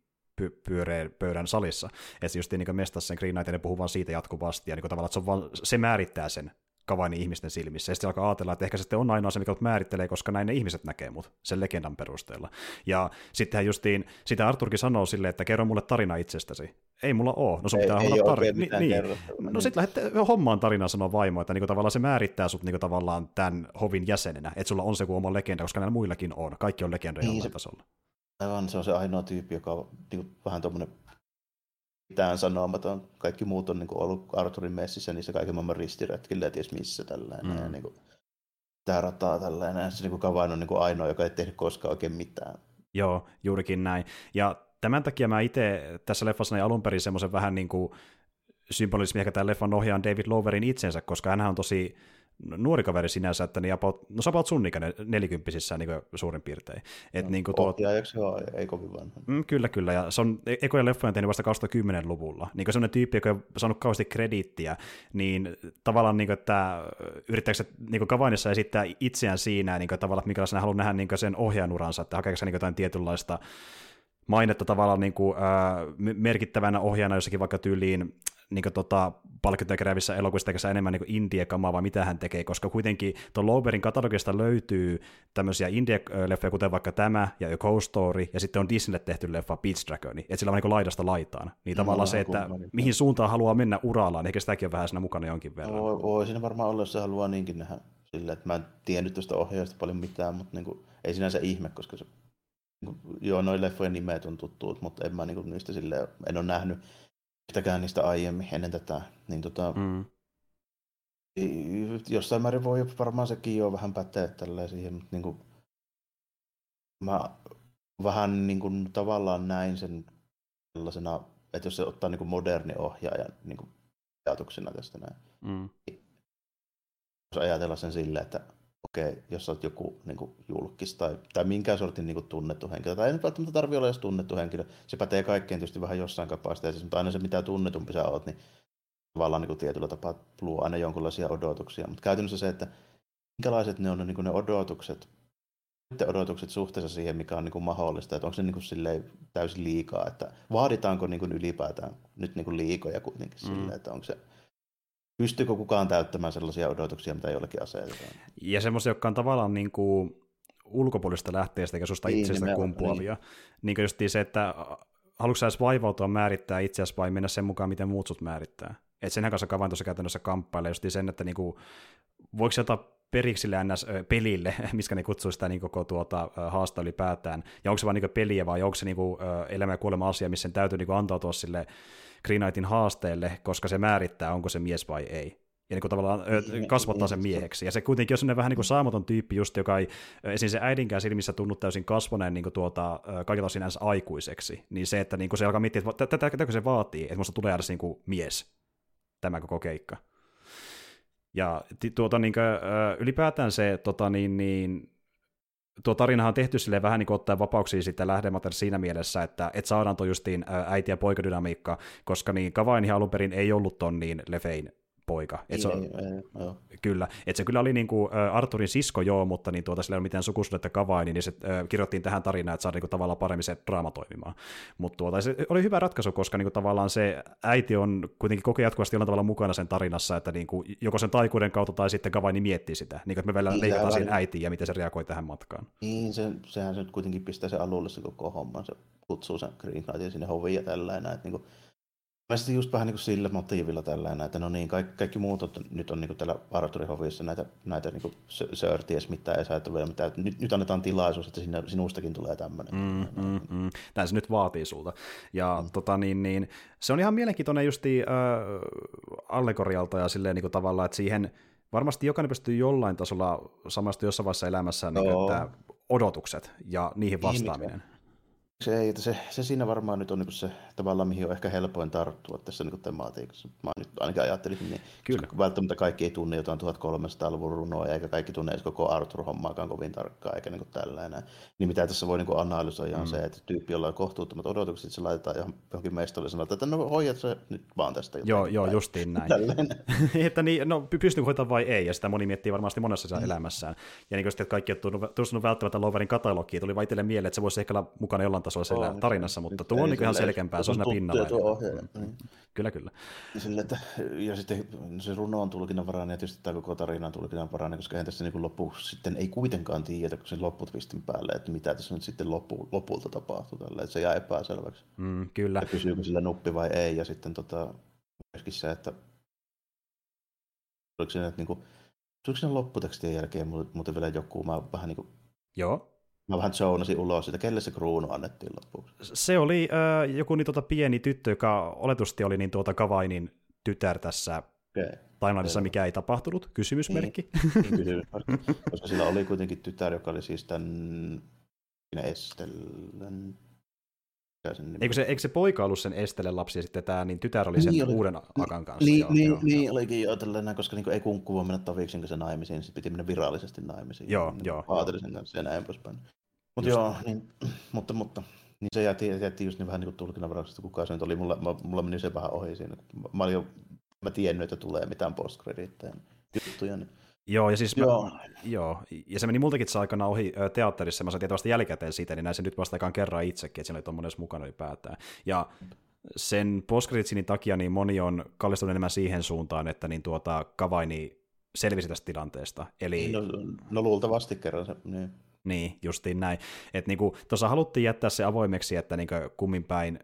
py- pyöreän pöydän salissa. Että se just niin mestassa sen Green Knight, ne puhuu vaan siitä jatkuvasti, ja niin kuin tavallaan, että se, on vaan, se määrittää sen Kavaini ihmisten silmissä. Ja sitten alkaa ajatella, että ehkä se sitten on ainoa se, mikä määrittelee, koska näin ne ihmiset näkee mut sen legendan perusteella. Ja sittenhän justiin, sitä Arturkin sanoo silleen, että kerro mulle tarina itsestäsi. Ei mulla oo. No sun pitää ei, olla tarina. Ni, niin. No sitten lähdette hommaan tarinaa sanoa vaimo, että niinku tavallaan se määrittää sut niinku tavallaan tämän hovin jäsenenä, että sulla on se kuin oma legenda, koska näillä muillakin on. Kaikki on legendoja niin, tasolla. Aivan, se on se ainoa tyyppi, joka on niin vähän tuommoinen mitään sanomaton. Kaikki muut on niin kuin, ollut Arturin messissä niissä kaiken maailman ristiretkillä ja ties missä tällainen. Mm. Ja, niin kuin, tämä rataa tällainen. Se niin Kavain on niin kuin ainoa, joka ei tehnyt koskaan oikein mitään. Joo, juurikin näin. Ja tämän takia mä itse tässä leffassa näin alun perin semmoisen vähän niin kuin symbolismi ehkä tämän leffan ohjaan David Loverin itsensä, koska hän on tosi nuori kaveri sinänsä, että niin about, no sä about sun ikäinen nelikymppisissä niin suurin piirtein. Et, no, niin kuin tuo... se on, ei kovin vanha. Mm, kyllä, kyllä, ja se on e- ekoja leffoja tehnyt vasta 2010-luvulla. Niin sellainen tyyppi, joka on saanut kauheasti krediittiä, niin tavallaan, niin kuin, että yrittääkö se niin Kavainissa esittää itseään siinä, niin kuin, tavallaan, että minkälaisena haluaa nähdä niin sen ohjaanuransa, että hakeeko se niin jotain tietynlaista mainetta tavallaan niin kuin, äh, merkittävänä ohjaana jossakin vaikka tyyliin niin tota, palkintoja keräävissä elokuvissa enemmän niin indie-kamaa vai mitä hän tekee, koska kuitenkin tuon Loverin katalogista löytyy tämmöisiä indie-leffoja, kuten vaikka tämä ja A Ghost Story, ja sitten on Disneylle tehty leffa Beach Dragoni, että sillä on niin laidasta laitaan. Niin tavallaan no, se, että mihin suuntaan haluaa mennä urallaan, ehkä sitäkin on vähän siinä mukana jonkin verran. Voi, voi siinä varmaan olla, jos se haluaa niinkin nähdä sillä, että mä en tiennyt tuosta ohjaajasta paljon mitään, mutta niin kuin, ei sinänsä ihme, koska se, niin kuin, joo, noin leffojen nimet on tuttuut, mutta en mä niin kuin, niistä sille, en ole nähnyt yhtäkään niistä aiemmin ennen tätä, niin tota, mm. jossain määrin voi varmaan sekin jo vähän päteä tälleen siihen, mutta niin kuin, mä vähän niin kuin, tavallaan näin sen sellaisena, että jos se ottaa niin kuin moderni ohjaaja niin kuin, ajatuksena tästä näin, mm. Jos ajatella sen silleen, että okei, jos olet joku niin kuin, julkis tai, tai minkään sortin niin kuin, tunnettu henkilö, tai ei nyt välttämättä tarvitse olla edes tunnettu henkilö, se pätee kaikkeen tietysti vähän jossain kapasiteetissa, mutta aina se mitä tunnetumpi sä oot, niin tavallaan niin kuin, tietyllä tapaa luo aina jonkinlaisia odotuksia. Mutta käytännössä se, että minkälaiset ne on niin kuin ne odotukset, odotukset suhteessa siihen, mikä on niin kuin mahdollista, että onko se niin kuin täysin liikaa, että vaaditaanko niin kuin ylipäätään nyt niin kuin liikoja kuitenkin mm. silleen, että onko se pystyykö kukaan täyttämään sellaisia odotuksia, mitä jollekin asetetaan. Ja semmoisia, jotka on tavallaan niin kuin ulkopuolista lähteestä eikä susta niin, itsestä kumpuavia. Niin. niin kuin se, että haluatko sä edes vaivautua määrittää itseäsi vai mennä sen mukaan, miten muut sut määrittää. Että senhän kanssa Kavain tuossa käytännössä kamppailee just sen, että niinku, voiko se ottaa periksi NS-pelille, miskä ne kutsuu sitä niin koko tuota, haasta ylipäätään, ja onko se vain niin peliä vai onko se niin elämä ja kuolema asia, missä sen täytyy niin antautua sille Green Knightin haasteelle, koska se määrittää, onko se mies vai ei ja niin kuin tavallaan niin, kasvattaa sen niin, mieheksi. Ja se kuitenkin on sellainen vähän niin kuin saamaton tyyppi just, joka ei esim. se äidinkään silmissä tunnu täysin kasvaneen niin kuin tuota, kaikilla sinänsä aikuiseksi. Niin se, että niin kuin se alkaa miettiä, että tätä, tätäkö se vaatii, että musta tulee edes niin kuin mies tämä koko keikka. Ja tuota, niin kuin, ylipäätään se tota, niin, niin, tuo tarinahan on tehty sille vähän niin kuin ottaa vapauksia sitten lähdemater siinä mielessä, että, että saadaan tuo justiin äiti- ja poikadynamiikka, koska niin Kavainihan alun perin ei ollut ton niin Lefein poika. Et se on, ei, ei, kyllä, että se kyllä oli niin kuin, Arturin sisko joo, mutta niin tuota, sillä ei ole mitään sukusuhdetta Kavaini, niin se äh, kirjoittiin tähän tarinaan, että saada niin kuin, tavallaan paremmin se draama toimimaan. Mutta tuota, se oli hyvä ratkaisu, koska niin kuin, tavallaan se äiti on kuitenkin koko jatkuvasti jollain tavalla mukana sen tarinassa, että niin kuin, joko sen taikuuden kautta tai sitten Kavaini miettii sitä, niin kuin, että me niin, leikataan siihen äitiin ja miten se reagoi tähän matkaan. Niin, se, sehän se nyt kuitenkin pistää se alulle se koko homma, se kutsuu sen Green Knightin sinne hoviin ja tällainen, että niin kuin, Sitten just vähän niin kuin sillä motiivilla tällä että no niin, kaikki, kaikki muut on, nyt on niin kuin täällä Arturin hovissa näitä, näitä niin kuin sörties mitään ei saa vielä mitään. Nyt, nyt annetaan tilaisuus, että sinne, sinustakin tulee tämmöinen. Mm, mm, mm. Näin se nyt vaatii sulta. Ja mm. tota, niin, niin, se on ihan mielenkiintoinen justi äh, allegorialta ja silleen niin kuin tavallaan, että siihen varmasti jokainen pystyy jollain tasolla samasta jossain vaiheessa elämässä no. niin, että odotukset ja niihin vastaaminen. Ihmisen se, ei, se, se siinä varmaan nyt on niin se tavallaan, mihin on ehkä helpoin tarttua tässä niin tematiikassa. Mä nyt ainakin ajattelin, niin Kyllä. välttämättä kaikki ei tunne jotain 1300-luvun runoa, eikä kaikki tunne edes koko Arthur-hommaakaan kovin tarkkaan, eikä niin tällainen. Niin mitä tässä voi niin analysoida on mm. se, että tyyppi, jolla on kohtuuttomat odotukset, se laitetaan johonkin mestolle ja että no hoidat se nyt vaan tästä. Joo, joo, justiin näin. että niin, no pystyykö hoitaa vai ei, ja sitä moni miettii varmasti monessa mm. elämässään. Ja niin kuin sitten, että kaikki on tullut välttämättä Loverin katalogiin, tuli itselle mieleen, että se voisi ehkä olla mukana jollain tasolla siellä oh, tarinassa, mutta tuo on niin ihan selkeämpää, se on siinä pinnalla. Niin. Kyllä, kyllä. Ja, sille, että, ja sitten se runo on tulkinnanvarainen ja tietysti tämä koko tarina on tulkinnanvarainen, koska eihän tässä niin loppu sitten ei kuitenkaan tiedä, kun sen lopputvistin päälle, että mitä tässä nyt sitten loppu, lopulta tapahtuu tällä, että se jää epäselväksi. Mm, kyllä. Ja kysyykö sillä nuppi vai ei, ja sitten tota, myöskin se, että oliko se, että niin kuin, tuliko sen lopputekstien jälkeen muuten vielä joku, mä vähän niin kuin Joo. Mä vähän zonasin ulos että kelle se kruunu annettiin lopuksi. Se oli äh, joku niin tuota pieni tyttö, joka oletusti oli niin tuota Kavainin tytär tässä okay. timelineissa, mikä ei tapahtunut. Kysymysmerkki. Niin kysymysmerkki. Koska sillä oli kuitenkin tytär, joka oli siis tämän Estellen Eikö se, eikö se poika ollut sen Estelen lapsi ja sitten tämä niin tytär oli sen niin oli, uuden akan kanssa? Niin, joo, niin, joo, niin joo. olikin jo tällainen, koska niin ei kunkku voi mennä taviksen kanssa naimisiin, niin piti mennä virallisesti naimisiin. Joo, niin, joo. Aatelisen kanssa ja näin poispäin. Mutta joo, niin, mutta, mutta niin se jätti, jätti just niin vähän niin tulkinnanvaraisesti, kuka se nyt oli. Mulla, mulla meni se vähän ohi siinä. Mä olin jo, mä tiennyt, että tulee mitään postkrediittejä juttuja. Niin. Joo, ja siis joo. Mä, joo, ja se meni multakin se aikana ohi teatterissa, mä sain tietysti jälkikäteen siitä, niin näin se nyt vasta aikaan kerran itsekin, että siinä oli tuommoinen mukana ylipäätään. Ja sen postkreditsinin takia niin moni on kallistunut enemmän siihen suuntaan, että niin tuota, Kavaini selvisi tästä tilanteesta. Eli... No, no luultavasti kerran se, niin. Niin, justiin näin. Että niinku, tuossa haluttiin jättää se avoimeksi, että niinku, kummin päin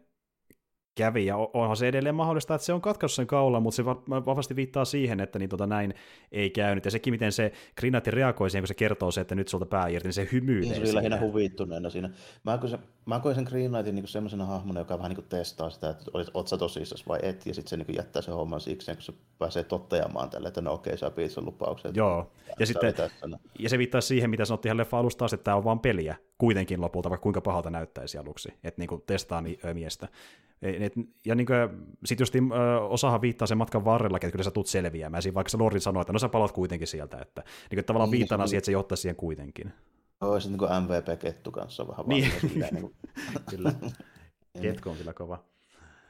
kävi, ja onhan se edelleen mahdollista, että se on katkaissut sen kaulan, mutta se vahvasti viittaa siihen, että niin tota näin ei käynyt, ja sekin, miten se Grinati reagoi siihen, kun se kertoo se, että nyt sulta pää irti, niin se hymyilee niin, se oli lähinnä huvittuneena siinä. Mä koin, mä koin sen Green Knightin niin semmoisena hahmona, joka vähän niin testaa sitä, että olet, oot sä tosissas vai et, ja sitten se niin jättää sen homman siksi, kun se pääsee toteamaan tälle, että no okei, saa piitsen lupauksen. Joo, ja, sitten, ja se viittaa siihen, mitä sanottiin ihan leffa alusta että tämä on vain peliä, kuitenkin lopulta, vaikka kuinka pahalta näyttäisi aluksi, että niin testaa miestä. Et, ja niin sitten just osahan viittaa sen matkan varrellakin, että kyllä sä tulet selviämään, vaikka se Lordi sanoo, että no sä palat kuitenkin sieltä, että niin kuin, tavallaan niin, viittaa siihen, että se johtaa siihen kuitenkin. Sitten niin MVP-kettu kanssa vähän niin. Vaan, niin kuin... kyllä, ketku on kyllä kova.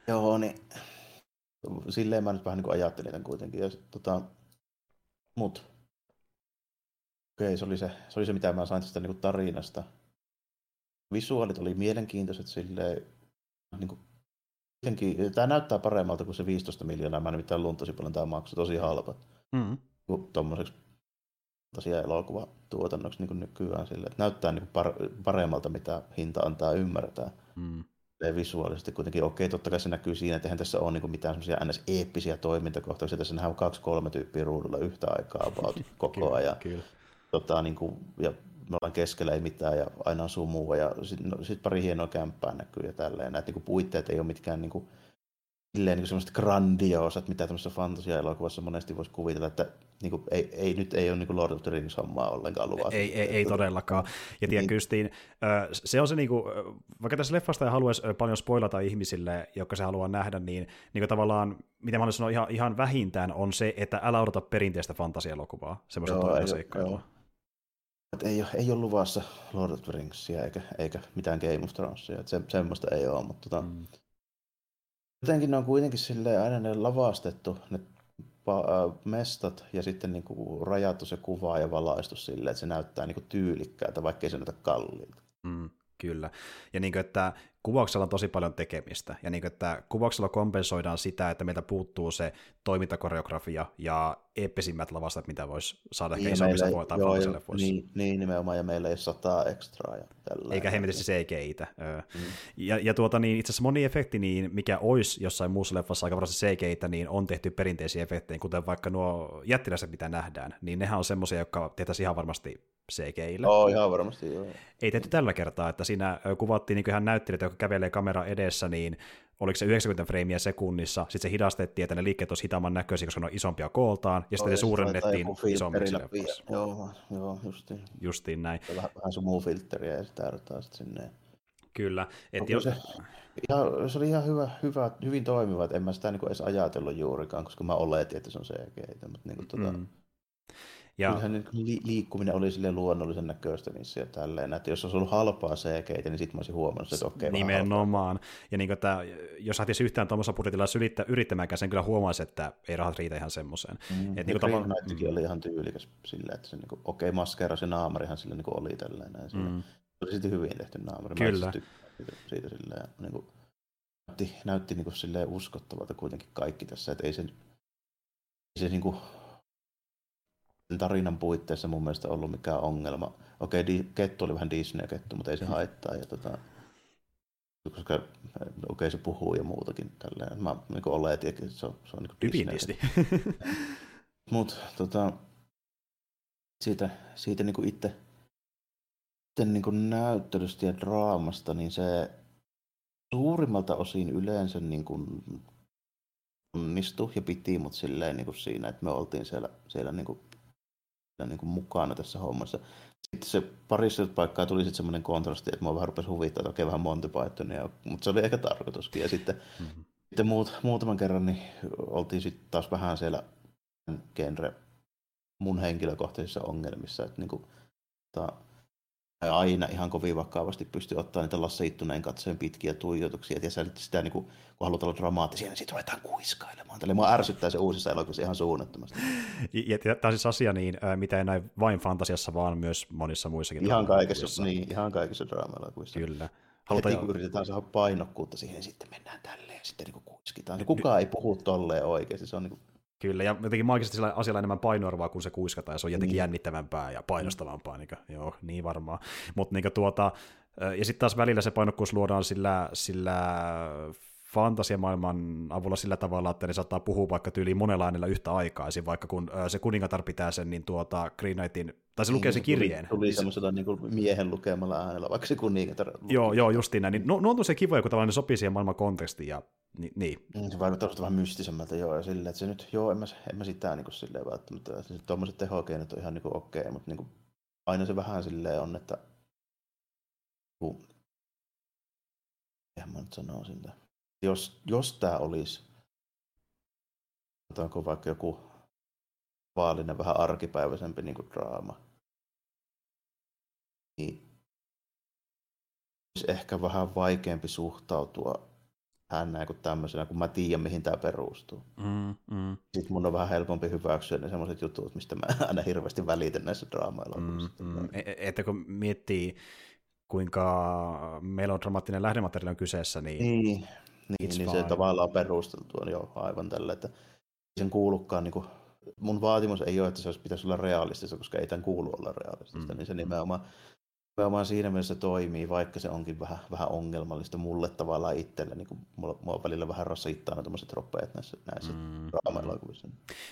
Joo, niin silleen mä nyt vähän niin kuin ajattelin tämän kuitenkin. Ja, tota, mut, okei, se oli se, se, oli se mitä mä sain tästä niin kuin tarinasta. Visuaalit oli mielenkiintoiset silleen, niin kuin Kuitenkin, tämä näyttää paremmalta kuin se 15 miljoonaa. Mä nimittäin luntasin paljon tämä maksoi tosi halpa. Mm. Tuommoiseksi tosiaan elokuvatuotannoksi niin nykyään sille, että näyttää niin par- paremmalta, mitä hinta antaa ymmärtää. Mm. visuaalisesti kuitenkin okei, totta kai se näkyy siinä, että eihän tässä ole niin mitään semmoisia ns. eeppisiä toimintakohtauksia. Tässä nähdään kaksi-kolme tyyppiä ruudulla yhtä aikaa about koko ajan. kyllä. Tota, niin kuin, ja me ollaan keskellä ei mitään ja aina on sumua ja sitten no, sit pari hienoa kämppää näkyy ja tälleen. Näitä niin puitteet ei ole mitkään niin kuin, silleen niin semmoiset grandioosat, mitä tämmöisessä fantasia-elokuvassa monesti voisi kuvitella, että niin kuin, ei, ei, nyt ei ole niin kuin Lord of the Rings hommaa ollenkaan luvassa. Ei, ei, ei todellakaan. Ja tiedän, niin. Justiin, se on se, niin kuin, vaikka tässä leffasta ei haluaisi paljon spoilata ihmisille, jotka se haluaa nähdä, niin, niin kuin tavallaan, mitä mä haluaisin sanoa ihan, ihan vähintään, on se, että älä odota perinteistä fantasiaelokuvaa, semmoista toimintaseikkailua. Ei ole, ei ole luvassa Lord of the Ringsia eikä, eikä mitään Game of Thronesia, että se, semmoista ei ole, mutta tota, mm Jotenkin ne on kuitenkin silleen aina ne lavastettu, ne mestat ja sitten niin kuin rajattu se kuva ja valaistus silleen, että se näyttää niin kuin tyylikkäältä, vaikkei se näytä kalliilta. Mm, kyllä. Ja niin kuin, että kuvauksella on tosi paljon tekemistä, ja niin kuin, että kuvauksella kompensoidaan sitä, että meiltä puuttuu se toimintakoreografia ja eeppisimmät lavastat, mitä voisi saada niin, isommissa tai niin, niin, nimenomaan, ja meillä ei ole sataa ekstraa. Ja tällä Eikä hemmetisti se CGI-tä. Mm. Ja, ja tuota, niin, itse asiassa moni efekti, niin mikä olisi jossain muussa leffassa aika varmasti cgi niin on tehty perinteisiä efektejä, kuten vaikka nuo jättiläiset, mitä nähdään, niin nehän on semmoisia, jotka tehtäisiin ihan varmasti CGI-lle. Oh, ihan varmasti, joo. Ei tehty tällä kertaa, että siinä kuvattiin niin ihan näyttelijät, jotka kävelee kamera edessä, niin oliko se 90 freimiä sekunnissa, sitten se hidastettiin, että ne liikkeet olisivat hitaamman näköisiä, koska ne on isompia kooltaan, ja sitten ne suurennettiin isommiksi Joo, joo, justiin. Justiin näin. Vähän, vähän sun muu filtteriä ja sitä sitten sinne. Kyllä. Et no, jo... se, ihan, se oli ihan hyvä, hyvä, hyvin toimiva, että en mä sitä niin edes ajatellut juurikaan, koska mä oletin, että se on CG. Mutta niin kuin, tuota, mm. Ja... Kyllähän niin li- liikkuminen oli sille luonnollisen näköistä niissä ja tälleen, että jos olisi ollut halpaa cg niin sitten mä olisin huomannut, että okei. Nimenomaan. Ja niin että jos lähtisi yhtään tuommoisella budjetilla sylittää yrittämäänkään, sen kyllä huomaisi, että ei rahat riitä ihan semmoiseen. Mm. Et, niin kuin tavallaan... mm. oli ihan tyylikäs silleen, että se niin kuin, okei, maskeerasi naamarihan sille niin kuin oli tälleen. Näin, mm. Se oli sitten hyvin tehty naamari. Kyllä. Mä siitä, siitä silleen, niin kuin, näytti, näytti niin kuin silleen uskottavalta kuitenkin kaikki tässä, että ei se, ei se niin kuin, tarinan puitteissa mun mielestä ollut mikään ongelma. Okei, di- kettu oli vähän Disney-kettu, mutta ei se mm. haittaa. Ja tota, koska okei, se puhuu ja muutakin. Tälleen. Mä niin oletin, että se on, se on niin Disney. Disney. mutta tota, siitä, siitä niin itse, itse niin näyttelystä ja draamasta, niin se suurimmalta osin yleensä niin kuin onnistui ja piti mut silleen niin kuin siinä, että me oltiin siellä, siellä niin kuin niin kuin mukana tässä hommassa. Sitten se parissa paikkaa tuli sitten semmoinen kontrasti, että mua vähän rupesi huvittaa, että okei vähän Monty Pythonia, mutta se oli ehkä tarkoituskin. Ja sitten, mm-hmm. sitten muut, muutaman kerran niin oltiin sitten taas vähän siellä genre mun henkilökohtaisissa ongelmissa, että niin kuin, ta, aina ihan kovin vakavasti pysty ottaa niitä Lasse Ittuneen katsojen pitkiä tuijotuksia. Ja sitä, sitä niin kuin, kun haluat olla dramaattisia, niin sitten ruvetaan kuiskailemaan. Tälle mua ärsyttää se uusissa elokuvissa ihan suunnattomasti. Ja, ja tämä on siis asia, niin, mitä ei näy vain fantasiassa, vaan myös monissa muissakin. Ihan kaikessa, niin, ihan kaikissa draama-elokuvissa. Kyllä. Halutaan... Heti, kun yritetään saada painokkuutta siihen, niin sitten mennään tälleen, sitten niin kuin kuiskitaan. Kukaan ei puhu tolleen oikeasti. Se on niin kuin Kyllä, ja jotenkin maagisesti sillä asialla enemmän painoarvoa, kun se kuiskataan, ja se on jotenkin niin. jännittävämpää ja painostavampaa, niin kuin, joo, niin varmaan. Mutta niin tuota, ja sitten taas välillä se painokkuus luodaan sillä, sillä fantasiamaailman avulla sillä tavalla, että ne saattaa puhua vaikka tyyliin monella äänellä yhtä aikaa, Esim. vaikka kun se kuningatar pitää sen, niin tuota Green Knightin, tai se niin, lukee sen kirjeen. Tuli, tuli niin semmoisella niin kuin miehen lukemalla äänellä, vaikka se kuningatar lukee. Joo, joo, justiin näin. Niin, no, no on tosi kivoja, kun tavallaan ne sopii siihen maailman kontekstiin, ja ni, niin. Mm, se vaikuttaa vähän mystisemmältä, joo, ja silleen, että se nyt, joo, en mä, en mä sitä niin kuin silleen välttämättä, että tuommoiset tehokeinot on ihan niin kuin okei, okay, mutta niin kuin, aina se vähän silleen on, että kun, mä nyt sanoisin, että jos, jos tämä olisi, otanko vaikka joku vaallinen, vähän arkipäiväisempi niin kuin draama, niin olisi ehkä vähän vaikeampi suhtautua hännään kuin tämmöisenä, kun mä tiedän, mihin tämä perustuu. Mm, mm. Sitten mun on vähän helpompi hyväksyä ne semmoiset jutut, mistä mä aina hirveästi välitän näissä draamailla. Mm, mm. E-, e- että kun miettii, kuinka melodramaattinen lähdemateriaali on kyseessä, niin niin, niin, niin se tavallaan perusteltu on jo aivan tällä, että sen kuulukaan, niin kuin, mun vaatimus ei ole, että se olisi, pitäisi olla realistista, koska ei tämän kuulu olla realistista, mm. niin se nimenomaan Nimenomaan siinä mielessä toimii, vaikka se onkin vähän, vähän ongelmallista mulle tavallaan itselle. Niin mulla, mua välillä vähän rasittaa ne tämmöiset ropeet näissä, näissä mm.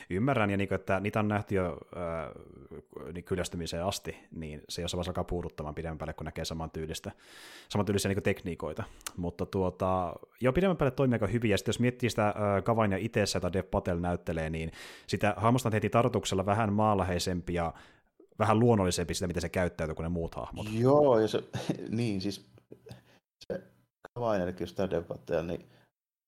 Ymmärrän, ja niin kuin, että niitä on nähty jo äh, niin kyllästymiseen asti, niin se jossain vaiheessa alkaa puuduttamaan pidemmän päälle, kun näkee saman tyylistä, saman tyylisiä niin tekniikoita. Mutta tuota, jo pidemmän päälle toimii aika hyvin, ja sitten jos miettii sitä äh, Kavain ja itse, jota Dev Patel näyttelee, niin sitä hahmosta heti tartuksella vähän maalaheisempia ja vähän luonnollisempi sitä, miten se käyttäytyy kuin ne muut hahmot. Joo, ja se, niin siis se Kavainenkin, jos tämä debatteja, niin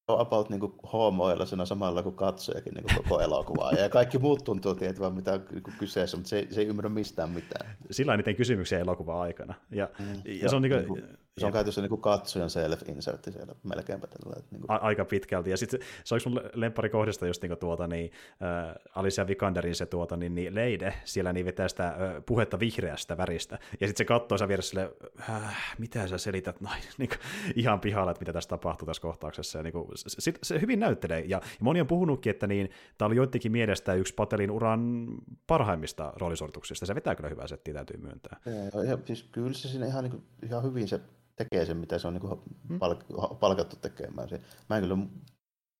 on about niin kuin hoomoilla samalla kuin katsojakin niin kuin koko elokuvaa. Ja kaikki muut tuntuu tietävän, mitä on niin kyseessä, mutta se ei, se ei ymmärrä mistään mitään. Sillä on niiden kysymyksiä elokuvan aikana. Ja, mm. ja, se on, niin kuin, se on käytössä niin katsojan self-insertti siellä melkeinpä tällä. Niin kuin. A- aika pitkälti. Ja sitten se olisi mun lemppari kohdista just niin tuota, niin, äh, Alicia Vikanderin se tuota, niin, niin Leide, siellä niin vetää sitä äh, puhetta vihreästä väristä. Ja sitten se katsoo sen vieressä sille, äh, mitä sä selität noin, niin kuin, ihan pihalla, että mitä tässä tapahtuu tässä kohtauksessa. Ja, niin kuin, se, se, hyvin näyttelee. Ja, ja moni on puhunutkin, että niin, tämä oli joidenkin mielestä yksi Patelin uran parhaimmista roolisuorituksista. Se vetää kyllä hyvää settiä, täytyy myöntää. Ja, ja siis kyllä se siinä ihan, niin kuin, ihan hyvin se tekee sen, mitä se on niin kuin hmm. palk- palkattu tekemään. Mä en kyllä,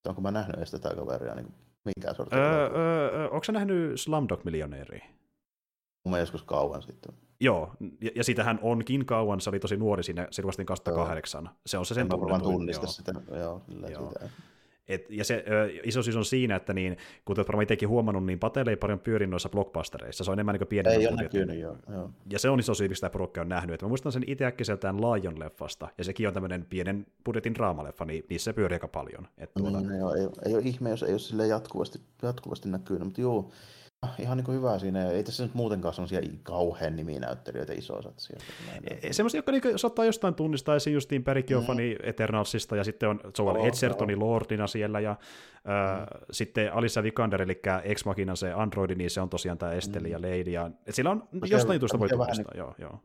onko mä nähnyt edes tätä kaveria niin minkään sortin. Öö, öö, onko sä nähnyt Slumdog Millionairea? Mä joskus kauan sitten. Joo, ja, ja siitähän onkin kauan, se oli tosi nuori siinä, se 2008. Joo. Se on se sen tunne. tunnista joo. sitä, joo, joo. Sitä. Et, ja se ö, iso syys on siinä, että niin, kuten varmaan itsekin huomannut, niin Patel ei paljon pyöri noissa blockbustereissa, se on enemmän niin pieni. Ei ole näkynyt, joo, joo. Ja se on iso syy, mistä porukka on nähnyt. Et mä muistan sen itse äkkiseltään Lion-leffasta, ja sekin on tämmöinen pienen budjetin draamaleffa, niin niissä se pyörii aika paljon. Et tuolla... niin, joo, ei, ei, ole ihme, jos ei ole sille jatkuvasti, jatkuvasti näkynyt, mutta joo, ihan niin kuin hyvä siinä. Ei tässä nyt muutenkaan sellaisia kauhean niminäyttelijöitä isoa satsia. E, semmoisia, jotka niin saattaa jostain tunnistaa esiin justiin Perry Geoffani mm. Eternalsista, ja sitten on Joel oh, Edgertoni oh. Lordina siellä, ja mm. äh, sitten Alissa Vikander, eli Ex Machina se androidi, niin se on tosiaan tämä Esteli mm. ja Lady, ja sillä on no, jostain jutusta voi tunnistaa, niin, joo, joo.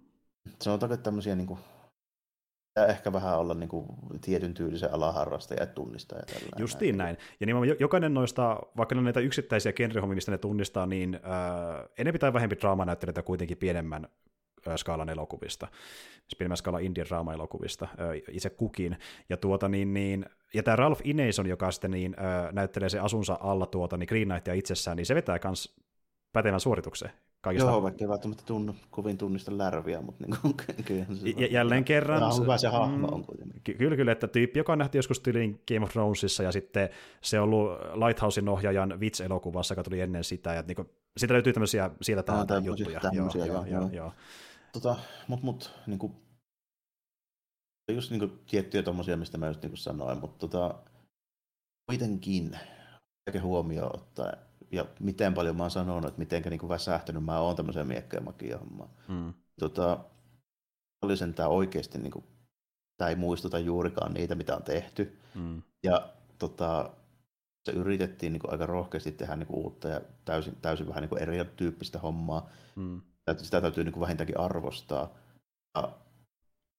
Sanotaanko, että tämmöisiä niin kuin ja ehkä vähän olla niin kuin tietyn tyylisen alaharrastaja ja tunnistaa. Ja tällainen. Justiin näin. Ja nimenomaan jokainen noista, vaikka ne näitä yksittäisiä genrehommia, mistä ne tunnistaa, niin äh, enempi tai vähempi draamanäyttelijöitä kuitenkin pienemmän äh, skaalan elokuvista, siis pienemmän skaalan indien draama-elokuvista äh, itse kukin. Ja, tuota, niin, niin, ja tämä Ralph Ineson, joka sitten niin, äh, näyttelee se asunsa alla tuota, niin Green Knightia itsessään, niin se vetää myös pätevän suorituksen kaikista... Joo, vaikka ei välttämättä tunnu, kovin tunnista lärviä, mutta niin kuin, kyllä se J- Jälleen kerran... Tämä on hyvä se hahmo mm, on kuitenkin. Kyllä, kyllä, että tyyppi, joka on nähty joskus tyyliin Game of Thronesissa, ja sitten se on ollut Lighthousein ohjaajan Witch-elokuvassa, joka tuli ennen sitä, ja niin kuin, siitä löytyy tämmöisiä sieltä täältä juttuja. Tämmöisiä, joo, joo, joo, joo. Tota, mut, mut, niin kuin, just niin kuin, tiettyjä tommosia, mistä mä just niin kuin sanoin, mutta tota, kuitenkin, kaiken huomioon ottaen, ja miten paljon mä oon sanonut, että miten niin väsähtänyt mä oon tämmöiseen miekkä makia hommaan. Mm. Tota, oli sen tää oikeasti, niin kuin, tää ei muistuta juurikaan niitä, mitä on tehty. Mm. Ja tota, se yritettiin niin kuin, aika rohkeasti tehdä niin kuin, uutta ja täysin, täysin vähän niin kuin erityyppistä hommaa. Mm. Sitä täytyy niin kuin, vähintäänkin arvostaa. Ja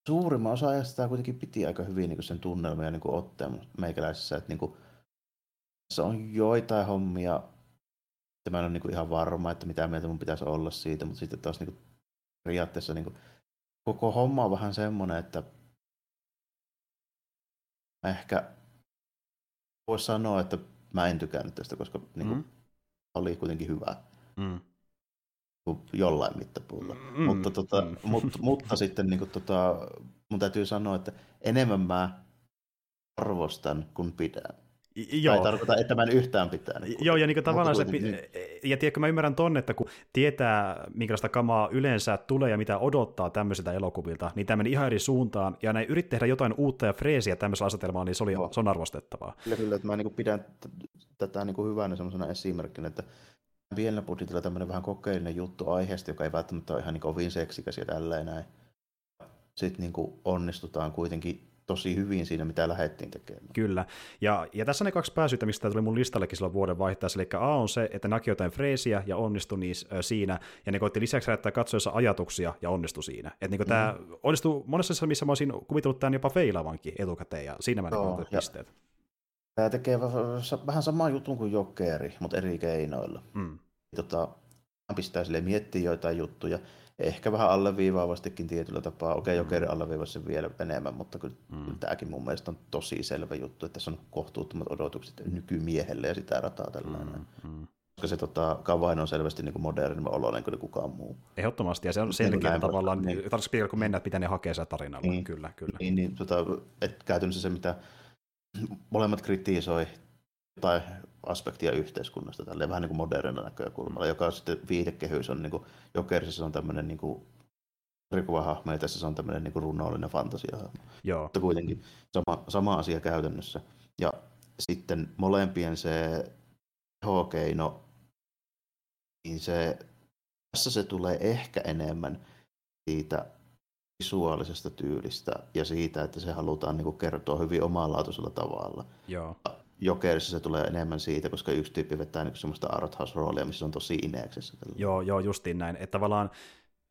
suurimman osa ajasta tämä kuitenkin piti aika hyvin niin kuin sen tunnelman ja niin kuin, otteen meikäläisessä, että niin kuin, se on joitain hommia, että mä en ole niin ihan varma, että mitä mieltä mun pitäisi olla siitä, mutta sitten taas niin kuin, periaatteessa niin kuin, koko homma on vähän semmoinen, että mä ehkä voisi sanoa, että mä en tykännyt tästä, koska niin kuin, mm. oli kuitenkin hyvä. Mm. Jollain mittapuulla. Mm. Mutta, tota, mm. mutta, mutta sitten niin kuin, tota, mun täytyy sanoa, että enemmän mä arvostan kuin pidän. Joo. Tai tarkoita, että mä en yhtään pitää. Niin Joo, ja niin tavallaan se, ja tiedätkö, mä ymmärrän tonne, että kun tietää, minkälaista kamaa yleensä tulee ja mitä odottaa tämmöisiltä elokuvilta, niin tämä meni ihan eri suuntaan, ja ne yritti tehdä jotain uutta ja freesiä tämmöisellä asetelmaa, niin se, oli, se on arvostettavaa. Kyllä, kyllä, että mä niin pidän tätä niin hyvänä semmoisena esimerkkinä, että pienellä budjetilla tämmöinen vähän kokeellinen juttu aiheesta, joka ei välttämättä ole ihan niin kovin seksikäs ja tälleen näin. Sitten niin onnistutaan kuitenkin tosi hyvin siinä, mitä lähdettiin tekemään. Kyllä, ja, ja tässä on ne kaksi pääsyytä, mistä tuli mun listallekin silloin vuoden vaihteessa, eli A on se, että näki jotain freesiä ja onnistui niissä, äh, siinä, ja ne koitti lisäksi herättää katsoessa ajatuksia ja onnistui siinä. Että niin mm. tämä onnistui monessa missä mä olisin kuvitellut tämän jopa feilaavankin etukäteen, ja siinä mä Joo, niin pisteet. Tämä tekee vähän samaa jutun kuin Jokeri, mutta eri keinoilla. Mm. Tota, pistää sille miettiä joitain juttuja, ehkä vähän alleviivaavastikin tietyllä tapaa. Okei, okay, Jokeri alleviivasi sen vielä enemmän, mutta kyllä, mm. kyllä tämäkin mun mielestä on tosi selvä juttu, että tässä on kohtuuttomat odotukset nykymiehelle ja sitä rataa tällainen. Mm. Mm koska se tota, Kavain on selvästi niin modernimman oloinen kuin kukaan muu. Ehdottomasti, ja se on selkeä niin, tavallaan, niin, tarvitsisi kun mennä, että mitä ne hakee sitä tarinalla, niin, kyllä, kyllä. Niin, niin tota, et käytännössä se, mitä molemmat kritisoi tai aspektia yhteiskunnasta, tälle vähän niin kuin modernina näkökulmalla, mm. joka sitten viitekehys on niin kuin, Jokerissa on tämmöinen niin kuin, hahmo, ja tässä se on tämmöinen niin kuin runollinen fantasiahahmo. Joo. Mutta kuitenkin sama, sama asia käytännössä. Ja sitten molempien se tehokeino niin se, tässä se tulee ehkä enemmän siitä visuaalisesta tyylistä ja siitä, että se halutaan niin kuin kertoa hyvin omanlaatuisella tavalla. Joo. Jokerissa se tulee enemmän siitä, koska yksi tyyppi vetää niin semmoista arthouse-roolia, missä se on tosi ineeksessä. Joo, joo, justiin näin. Että tavallaan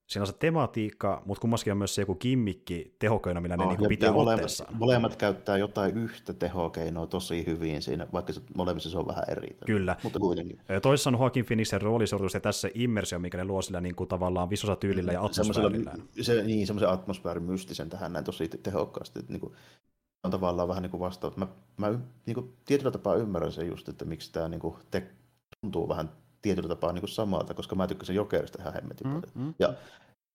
siinä on se tematiikka, mutta kummaskin on myös se joku kimmikki tehokeino, millä no, ne niin pitää molemmat, molemmat käyttää jotain yhtä tehokeinoa tosi hyvin siinä, vaikka se, molemmissa se on vähän eri. Kyllä. Mutta kuitenkin. Toissa on Joaquin Phoenixin roolisortus ja tässä immersio, mikä ne luo sillä niin kuin tavallaan visusa tyylillä ja atmosfäärillä. Se, niin, semmoisen atmosfäärin mystisen tähän näin tosi tehokkaasti. Että niin kuin, on tavallaan vähän niin kuin vastaus. Mä, mä niin kuin, tietyllä tapaa ymmärrän sen just, että miksi tämä niin kuin, te, tuntuu vähän tietyllä tapaa niin kuin samalta, koska mä tykkäsin Jokerista ihan hemmetin mm, Mm, ja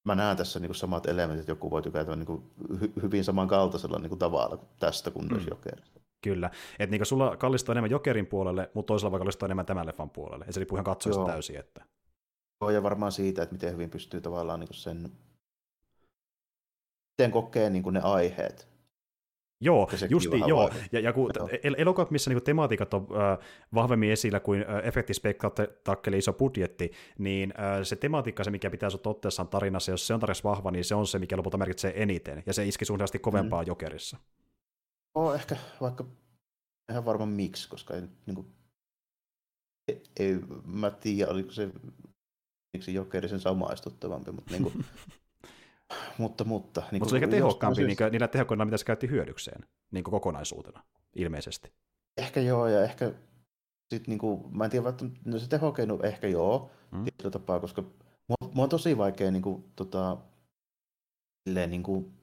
mä näen tässä niin kuin samat elementit, että joku voi tykätä niin kuin hy- hyvin samankaltaisella niin kuin tavalla tästä kuin myös mm. Jokerista. Kyllä, että niin sulla kallistuu enemmän Jokerin puolelle, mutta toisella voi kallistua enemmän tämän leffan puolelle. Ja se riippuu ihan katsojasta täysin. Että... Joo, ja varmaan siitä, että miten hyvin pystyy tavallaan niin sen, miten kokee niin ne aiheet Joo, justi, joo. Ja, ja kun joo. elokuvat, missä niinku tematiikat on äh, vahvemmin esillä kuin äh, efektispektakkeli iso budjetti, niin äh, se tematiikka, se mikä pitää olla otteessaan tarinassa, jos se on tarinassa vahva, niin se on se, mikä lopulta merkitsee eniten, ja se iski suunnilleen kovempaa mm. jokerissa. No, ehkä vaikka ihan varmaan miksi, koska ei, niin kuin, ei, ei, mä tiedä, oliko se miksi jokeri sen samaistuttavampi, mutta niin kuin, mutta, mutta. Niin mutta se on ehkä tehokkaampi niin niillä tehokkailla, mitä se käytti hyödykseen niin kokonaisuutena, ilmeisesti. Ehkä joo, ja ehkä sitten niin kuin, mä en tiedä, että no se tehokeino ehkä joo, mm. tietyllä tapaa, koska mua, mua on tosi vaikea niin kuin, tota, silleen, niin kuin,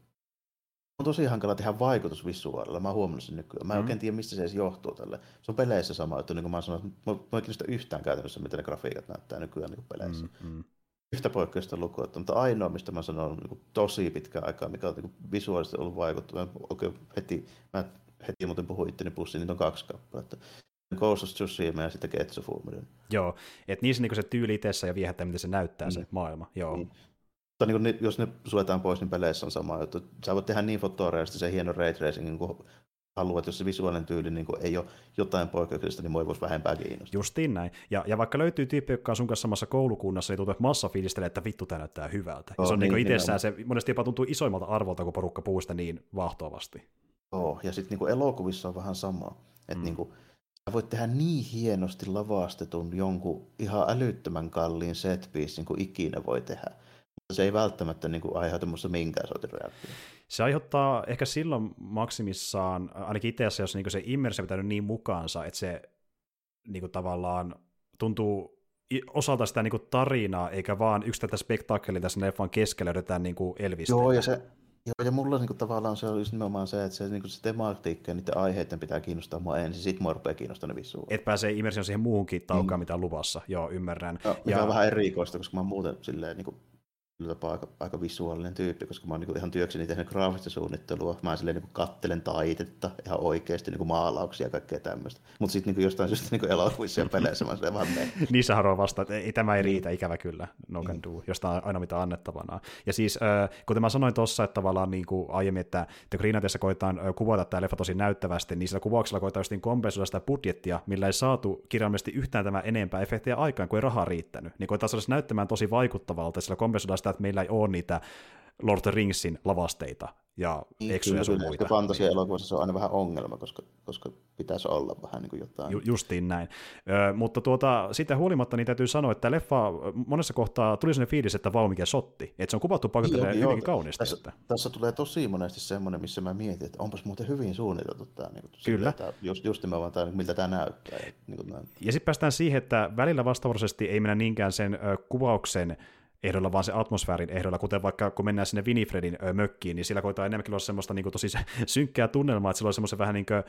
on tosi hankala tehdä vaikutus visuaalilla. Mä oon huomannut sen nykyään. Mä en mm. oikein tiedä, mistä se edes johtuu tälle. Se on peleissä sama juttu, niin kuin mä sanoin, että mä, mä en kiinnosta yhtään käytännössä, miten ne grafiikat näyttää nykyään niin peleissä. Mm, mm yhtä poikkeusta lukua, mutta ainoa, mistä mä sanon niin tosi pitkä aikaa, mikä on niin visuaalisesti ollut vaikuttava. Oikein heti, mä heti muuten puhuin itteni pussiin, niin on kaksi kappaletta. Ghost of Tsushima ja sitten Getsufumoden. Joo, että niissä niin se tyyli itsessä ja viehättää, miten se näyttää mm. se maailma. Joo. Mm. Mutta niin kuin, jos ne suljetaan pois, niin peleissä on sama juttu. Sä voit tehdä niin fotoreaalisesti se hieno ray tracing kuin haluat, jos se visuaalinen tyyli niin ei ole jotain poikkeuksellista, niin moi voisi vähempää kiinnostaa. Justiin näin. Ja, ja vaikka löytyy tyyppi, joka on sun kanssa samassa koulukunnassa, niin tuntuu, että massa fiilistelee, että vittu tämä näyttää hyvältä. Oh, ja se on niin, niin itsessään, se monesti jopa tuntuu isoimmalta arvolta, kun porukka puhuu sitä niin vahtoavasti. Joo, ja sitten niin elokuvissa on vähän sama. Että mm. niin kuin, sä voit tehdä niin hienosti lavastetun jonkun ihan älyttömän kalliin set kuin ikinä voi tehdä se ei välttämättä niin kuin, aiheuta minusta minkään sortin reaktiota. Se aiheuttaa ehkä silloin maksimissaan, ainakin itse asiassa, jos niin se immersio pitänyt niin mukaansa, että se niin kuin, tavallaan tuntuu osalta sitä niin kuin, tarinaa, eikä vaan yksittäistä spektaakkelia tässä leffan keskellä yritetään niin kuin elvistellä. Joo, ja se, Joo, ja mulla niin kuin, tavallaan se on just nimenomaan se, että se, niin kuin, se tematiikka ja niiden aiheiden pitää kiinnostaa mua ensin, sitten mua rupeaa kiinnostaa ne visuaalit. Et pääsee immersion siihen muuhunkin taukaan, mm. mitä on luvassa. Joo, ymmärrän. No, ja... on vähän erikoista, koska mä muuten silleen, niin jopa aika, aika visuaalinen tyyppi, koska mä oon niin ihan työkseni tehnyt graafista suunnittelua. Mä silleen niin kattelen taitetta ihan oikeasti, niin maalauksia ja kaikkea tämmöistä. Mutta sitten niin jostain syystä niin elokuvissa ja peleissä mä silleen vaan menen. Niissä haluan vasta, että ei, tämä ei riitä, ikävä kyllä, no can do, josta on aina mitä annettavana. Ja siis, kuten mä sanoin tuossa, että tavallaan niin kuin aiemmin, että The Greenatessa koetaan kuvata tämä leffa tosi näyttävästi, niin sillä kuvauksella koetaan just niin kompensoida sitä budjettia, millä ei saatu kirjaimellisesti yhtään tämä enempää efektejä aikaan, kuin ei rahaa riittänyt. Niin koetaan saada näyttämään tosi vaikuttavalta, sillä kompensoidaan sitä, että meillä ei ole niitä Lord of the Ringsin lavasteita ja niin, eksuja sun muita. Fantasia-elokuvassa se on aina vähän ongelma, koska, koska pitäisi olla vähän niin kuin jotain. Ju, justiin näin. Ö, mutta tuota, siitä huolimatta niin täytyy sanoa, että leffa monessa kohtaa tuli sellainen fiilis, että vau mikä sotti. Että se on kuvattu niin, hyvinkin kauniisti. Tässä, että... tässä, tulee tosi monesti semmoinen, missä mä mietin, että onpas muuten hyvin suunniteltu tämä. Niin kuin, Kyllä. Tämä, just, just nimenomaan tämä, miltä tämä näyttää. Ja, niin ja sitten päästään siihen, että välillä vastavuoroisesti ei mennä niinkään sen ö, kuvauksen ehdoilla, vaan se atmosfäärin ehdoilla, kuten vaikka kun mennään sinne Winifredin mökkiin, niin sillä koetaan enemmänkin olla semmoista niin kuin, tosi synkkää tunnelmaa, että sillä on semmoisen vähän niin kuin,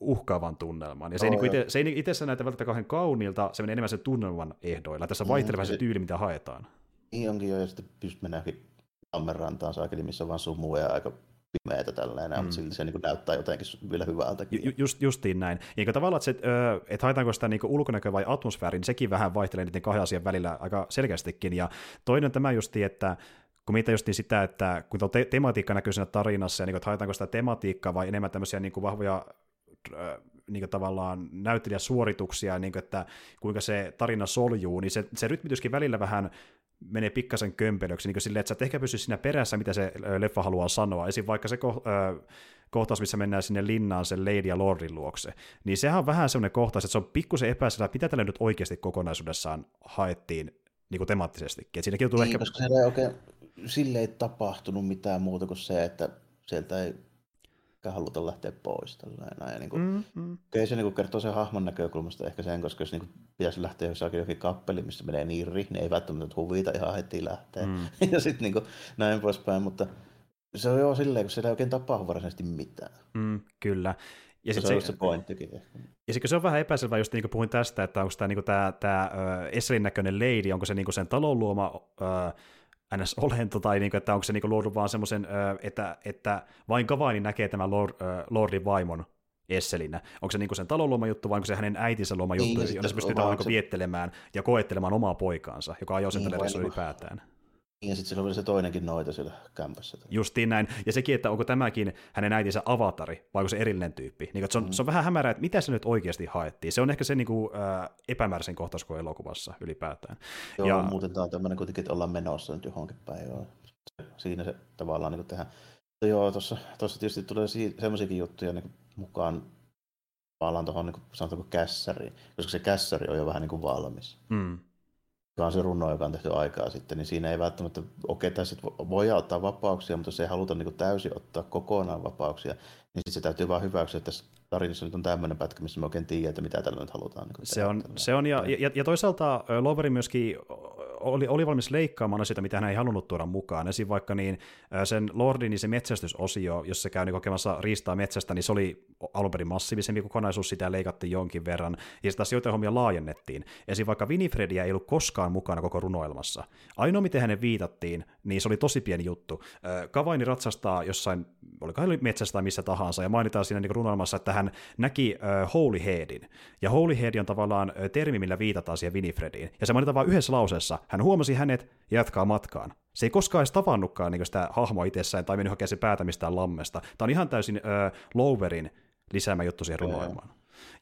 uhkaavan tunnelman. Ja se, oh, ei, niin ite, se ei itsessään näytä välttämättä kauhean kauniilta, se menee enemmän sen tunnelman ehdoilla. Tässä vaihtelee vähän se tyyli, mitä haetaan. Niin onkin jo, ja sitten pystyt mennäänkin Ammenrantaan saakeli, missä on vaan sumua ja aika pimeätä tällainen, mm. mutta silti se niin näyttää jotenkin vielä hyvältä. Ju, just, justiin näin. Ja tavallaan, että, se, että haetaanko sitä niin ulkonäköä vai atmosfääriä, niin sekin vähän vaihtelee niiden kahden asian välillä aika selkeästikin. Ja toinen tämä justi, että kun mitä just sitä, että kun te- tematiikka näkyy siinä tarinassa, ja niin kuin, että haetaanko sitä tematiikkaa vai enemmän tämmöisiä niin kuin vahvoja niin kuin tavallaan näyttelijäsuorituksia, niin kuin, että kuinka se tarina soljuu, niin se, se rytmityskin välillä vähän menee pikkasen kömpelöksi, niin silleen, että sä et ehkä pysy siinä perässä, mitä se leffa haluaa sanoa. Esim. vaikka se ko- kohtaus, missä mennään sinne linnaan sen Lady ja Lordin luokse, niin sehän on vähän semmoinen kohtaus, että se on pikkusen epäselvä, mitä tälle nyt oikeasti kokonaisuudessaan haettiin niin kuin temaattisestikin. Et siinäkin niin, ehkä... koska ei oikein, sille ei tapahtunut mitään muuta kuin se, että sieltä ei haluta lähteä pois. Tällainen. Ja niin kuin, mm, mm. Se niin kuin kertoo sen hahmon näkökulmasta ehkä sen, koska jos niin kuin pitäisi lähteä jossakin jokin kappeli, missä menee niin niin ei välttämättä huvita ihan heti lähteä. Mm. ja sitten niin kuin, näin poispäin, mutta se on jo silleen, kun siellä ei oikein tapahdu varsinaisesti mitään. Mm, kyllä. Ja se, se on se pointtikin. Ja sitten se on vähän epäselvä, just niin kuin puhuin tästä, että onko tämä, niin tämä, tämä Esselin näköinen lady, onko se niin kuin sen talon luoma NS-olento, tai niin kuin, että onko se niin luodu vaan semmoisen, että, että vain Kavaini näkee tämän Lord, Lordin vaimon Esselinä. Onko se niin sen talon luoma juttu, vai onko se hänen äitinsä luoma juttu, niin, se pystyy se... viettelemään ja koettelemaan omaa poikaansa, joka ajoi sen niin, ylipäätään. Ja sitten sillä oli se toinenkin noita siellä kämpässä. Justiin näin. Ja sekin, että onko tämäkin hänen äitinsä avatari, vai onko se erillinen tyyppi. Niin, se, on, mm. se on vähän hämärää, että mitä se nyt oikeasti haettiin. Se on ehkä se niin kuin, äh, epämääräisen kohtaus kuin elokuvassa ylipäätään. Joo, ja... muuten tämä on tämmöinen kuitenkin, että ollaan menossa nyt johonkin päivään. Siinä se tavallaan niin tehdään. Mutta joo, tuossa tietysti tulee semmoisiakin juttuja niin mukaan tavallaan tuohon niin sanotaanko kässäriin, koska se kässäri on jo vähän niin kuin valmis. Mm joka on se runo, joka on tehty aikaa sitten, niin siinä ei välttämättä, okei, okay, tässä voi ottaa vapauksia, mutta jos ei haluta niin kuin täysin ottaa kokonaan vapauksia, niin sitten se täytyy vaan hyväksyä, että tässä tarinassa nyt on tämmöinen pätkä, missä me oikein tiedä, että mitä tällä nyt halutaan. Niin se, on, se on, ja, ja, ja toisaalta Loveri myöskin oli, oli valmis leikkaamaan asioita, mitä hän ei halunnut tuoda mukaan. Esim. vaikka niin, sen Lordin niin se metsästysosio, jos se käy niin kokemassa riistaa metsästä, niin se oli alun perin massiivisempi kokonaisuus, sitä leikattiin jonkin verran, ja sitä asioita hommia laajennettiin. Esim. vaikka Winifredia ei ollut koskaan mukana koko runoilmassa. Ainoa, miten hänen viitattiin, niin se oli tosi pieni juttu. Kavaini ratsastaa jossain, oliko hän metsästä tai missä tahansa, ja mainitaan siinä niin runoilmassa, että hän näki Holy Headin. Ja Holy Head on tavallaan termi, millä viitataan siihen Winifrediin. Ja se mainitaan vain yhdessä lauseessa. Hän huomasi hänet ja jatkaa matkaan. Se ei koskaan edes tavannutkaan niin sitä hahmoa itsessään tai mennyt hakemaan sen päätä mistään lammesta. Tämä on ihan täysin uh, Lowerin lisäämä juttu siihen runoilmaan.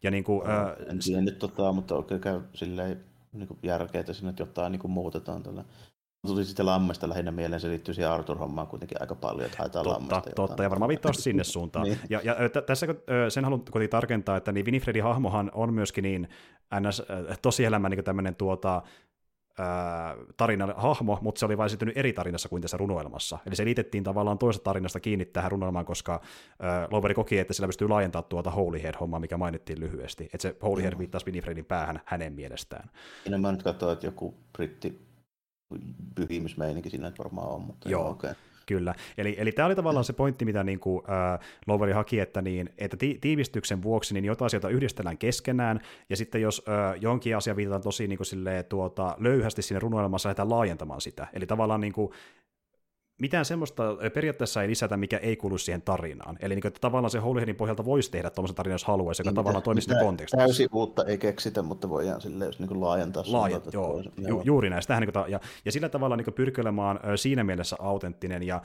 Ja niin kuin, uh, en tiedä nyt, tota, mutta oikein käy silleen niin järkeä, että sinne jotain niin kuin muutetaan tällä tuli sitten lammesta lähinnä mieleen, se liittyy siihen Arthur-hommaan kuitenkin aika paljon, että haetaan totta, lammesta. Totta, ja varmaan viittaa sinne suuntaan. niin. Ja, ja t- tässä sen haluan kuitenkin tarkentaa, että niin Winifredin hahmohan on myöskin niin ns, tosielämä niin tämmöinen tuota, tarinan hahmo, mutta se oli vain sitten eri tarinassa kuin tässä runoilmassa. Eli se liitettiin tavallaan toisesta tarinasta kiinni tähän runoilmaan, koska äh, Loveri koki, että sillä pystyy laajentamaan tuota Holy Head-hommaa, mikä mainittiin lyhyesti. Että se Holy Head viittasi Winifredin päähän hänen mielestään. Siinä mä nyt katsoin, että joku britti pyhimysmeininki siinä nyt varmaan on. Mutta joo, okay. Kyllä. Eli, eli tämä oli tavallaan se pointti, mitä niin kuin, äh, Loveri haki, että, niin, että ti- tiivistyksen vuoksi niin jotain asioita yhdistellään keskenään, ja sitten jos äh, jonkin asia viitataan tosi niin kuin, silleen, tuota, löyhästi sinne runoilmassa, lähdetään laajentamaan sitä. Eli tavallaan niin kuin, mitään semmoista periaatteessa ei lisätä, mikä ei kuulu siihen tarinaan. Eli niin kuin, että tavallaan se Holyheadin pohjalta voisi tehdä tuommoisen tarinan, jos haluaisi, joka mitä, tavallaan toimisi siinä kontekstissa. Täysin uutta ei keksitä, mutta voidaan sille, jos niin laajentaa. Laajent, joo, ju, juuri näin. niin kuin, ja, ja sillä tavalla niin pyrkeilemään siinä mielessä autenttinen ja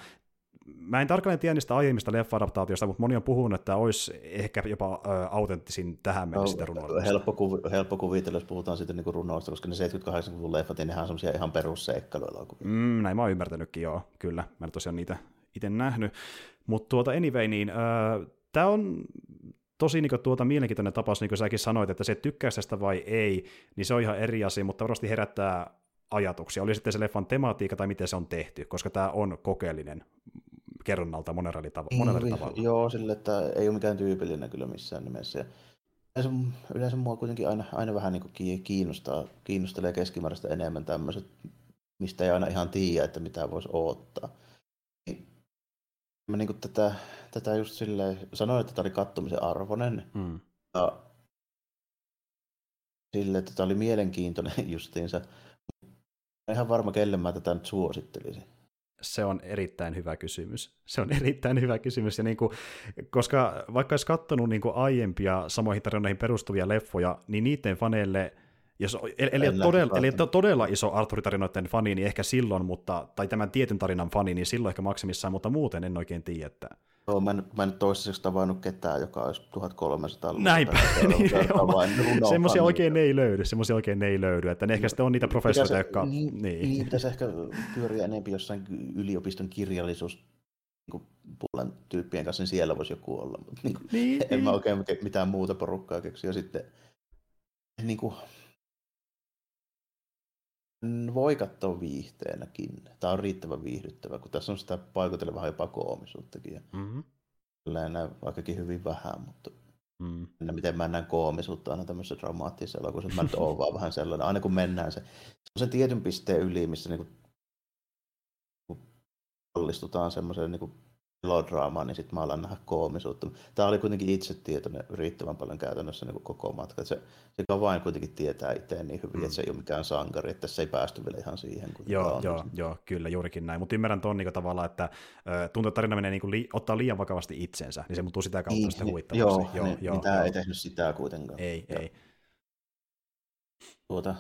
mä en tarkalleen tiedä niistä aiemmista leffa-adaptaatioista, mutta moni on puhunut, että olisi ehkä jopa autenttisin tähän mennessä no, runoilusta. Helppo, kuvi, helppo kuvitella, jos puhutaan sitten niin runoista, koska ne 70-80-luvun leffat, niin nehän on semmoisia ihan perusseikkailuja. Mm, näin mä oon ymmärtänytkin, joo, kyllä. Mä en tosiaan niitä itse nähnyt. Mutta tuota, anyway, niin äh, tämä on tosi niin kuin, tuota, mielenkiintoinen tapaus, niin kuin säkin sanoit, että se tykkää tästä vai ei, niin se on ihan eri asia, mutta varmasti herättää ajatuksia. Oli sitten se leffan tematiikka tai miten se on tehty, koska tämä on kokeellinen kerronnalta monella eri, tav- monella eri tavalla. Joo, sille, että ei ole mikään tyypillinen kyllä missään nimessä. Yleensä, yleensä mua kuitenkin aina, aina vähän niin kuin kiinnostaa, kiinnostelee keskimääräistä enemmän tämmöiset mistä ei aina ihan tiedä, että mitä voisi odottaa. Niin mä niin tätä, tätä just silleen, sanoin, että tämä oli kattomisen arvoinen. Mm. Ja sille, että tämä oli mielenkiintoinen justiinsa. Mä ihan varma, kelle mä tätä nyt suosittelisin. Se on erittäin hyvä kysymys. Se on erittäin hyvä kysymys. Ja niin kuin, koska vaikka olisi katsonut niin kuin aiempia samoihin tarinoihin perustuvia leffoja, niin niiden faneille – jos, eli, eli, todella, eli todella iso Arthur-tarinoiden fani, niin ehkä silloin, mutta, tai tämän tietyn tarinan fani, niin silloin ehkä maksimissaan, mutta muuten en oikein tiedä, että... Joo, mä en, mä en toistaiseksi tavannut ketään, joka olisi 1300 Näinpä, niin, semmoisia oikein ei löydy, semmoisia oikein ei löydy, että ne ehkä sitten on niitä professoreita, jotka... Niin, niin. niin pitäisi ehkä pyöriä enemmän jossain yliopiston kirjallisuus niin puolen tyyppien kanssa, niin siellä voisi joku olla, mutta niin kuin, niin, en niin. mä oikein mitään muuta porukkaa keksi, ja sitten niin kuin, voi katsoa viihteenäkin. Tämä on riittävän viihdyttävä, kun tässä on sitä paikotella vähän jopa koomisuuttakin. Mm-hmm. näin vaikkakin hyvin vähän, mutta mm. miten mä näen koomisuutta aina tämmöisessä dramaattisessa elokuvassa, mä nyt oon vaan vähän sellainen, aina kun mennään se, se on se tietyn pisteen yli, missä niinku, kallistutaan semmoiseen niinku melodraamaa, niin sitten mä alan nähdä koomisuutta. Tämä oli kuitenkin itse tietoinen riittävän paljon käytännössä niin koko matka. Se, se vain kuitenkin tietää itse niin hyvin, mm. että se ei ole mikään sankari, että tässä ei päästy vielä ihan siihen. Joo, on. joo, joo, kyllä, juurikin näin. Mutta ymmärrän tuon niin tavalla, että tuntuu, että tarina menee niin li- ottaa liian vakavasti itsensä, niin se muuttuu sitä kautta niin, sitten huvittavaksi. Joo, joo, niin, joo, niin tämä joo. ei tehnyt sitä kuitenkaan. Ei, joo. ei. Tuota,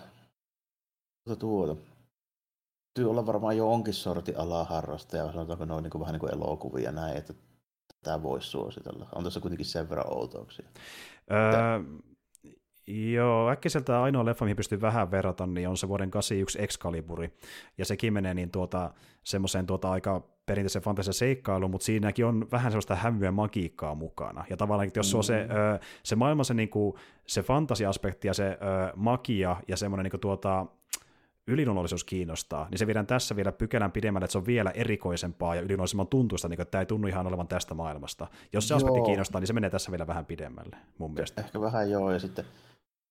tuota, tuota täytyy olla varmaan jonkin sortin alaharrastaja, sanotaanko noin niin kuin, vähän niin kuin elokuvia ja näin, että tämä voisi suositella. On tässä kuitenkin sen verran outouksia. Öö, Joo, äkkiseltä ainoa leffa, mihin pystyy vähän verrata, niin on se vuoden 81 Excaliburi. Ja sekin menee niin tuota, semmoiseen tuota aika perinteisen fantasia seikkailuun, mutta siinäkin on vähän sellaista hämyä magiikkaa mukana. Ja tavallaan, että jos mm. on se, se maailma, se, niin kuin, se fantasia-aspekti ja se magia ja semmoinen niin kuin, tuota, yliluonnollisuus kiinnostaa, niin se viedään tässä vielä pykälän pidemmälle, että se on vielä erikoisempaa ja yliluonnollisemman tuntuista, niin että tämä ei tunnu ihan olevan tästä maailmasta. Jos se joo. aspekti kiinnostaa, niin se menee tässä vielä vähän pidemmälle, mun mielestä. Ehkä vähän joo, ja sitten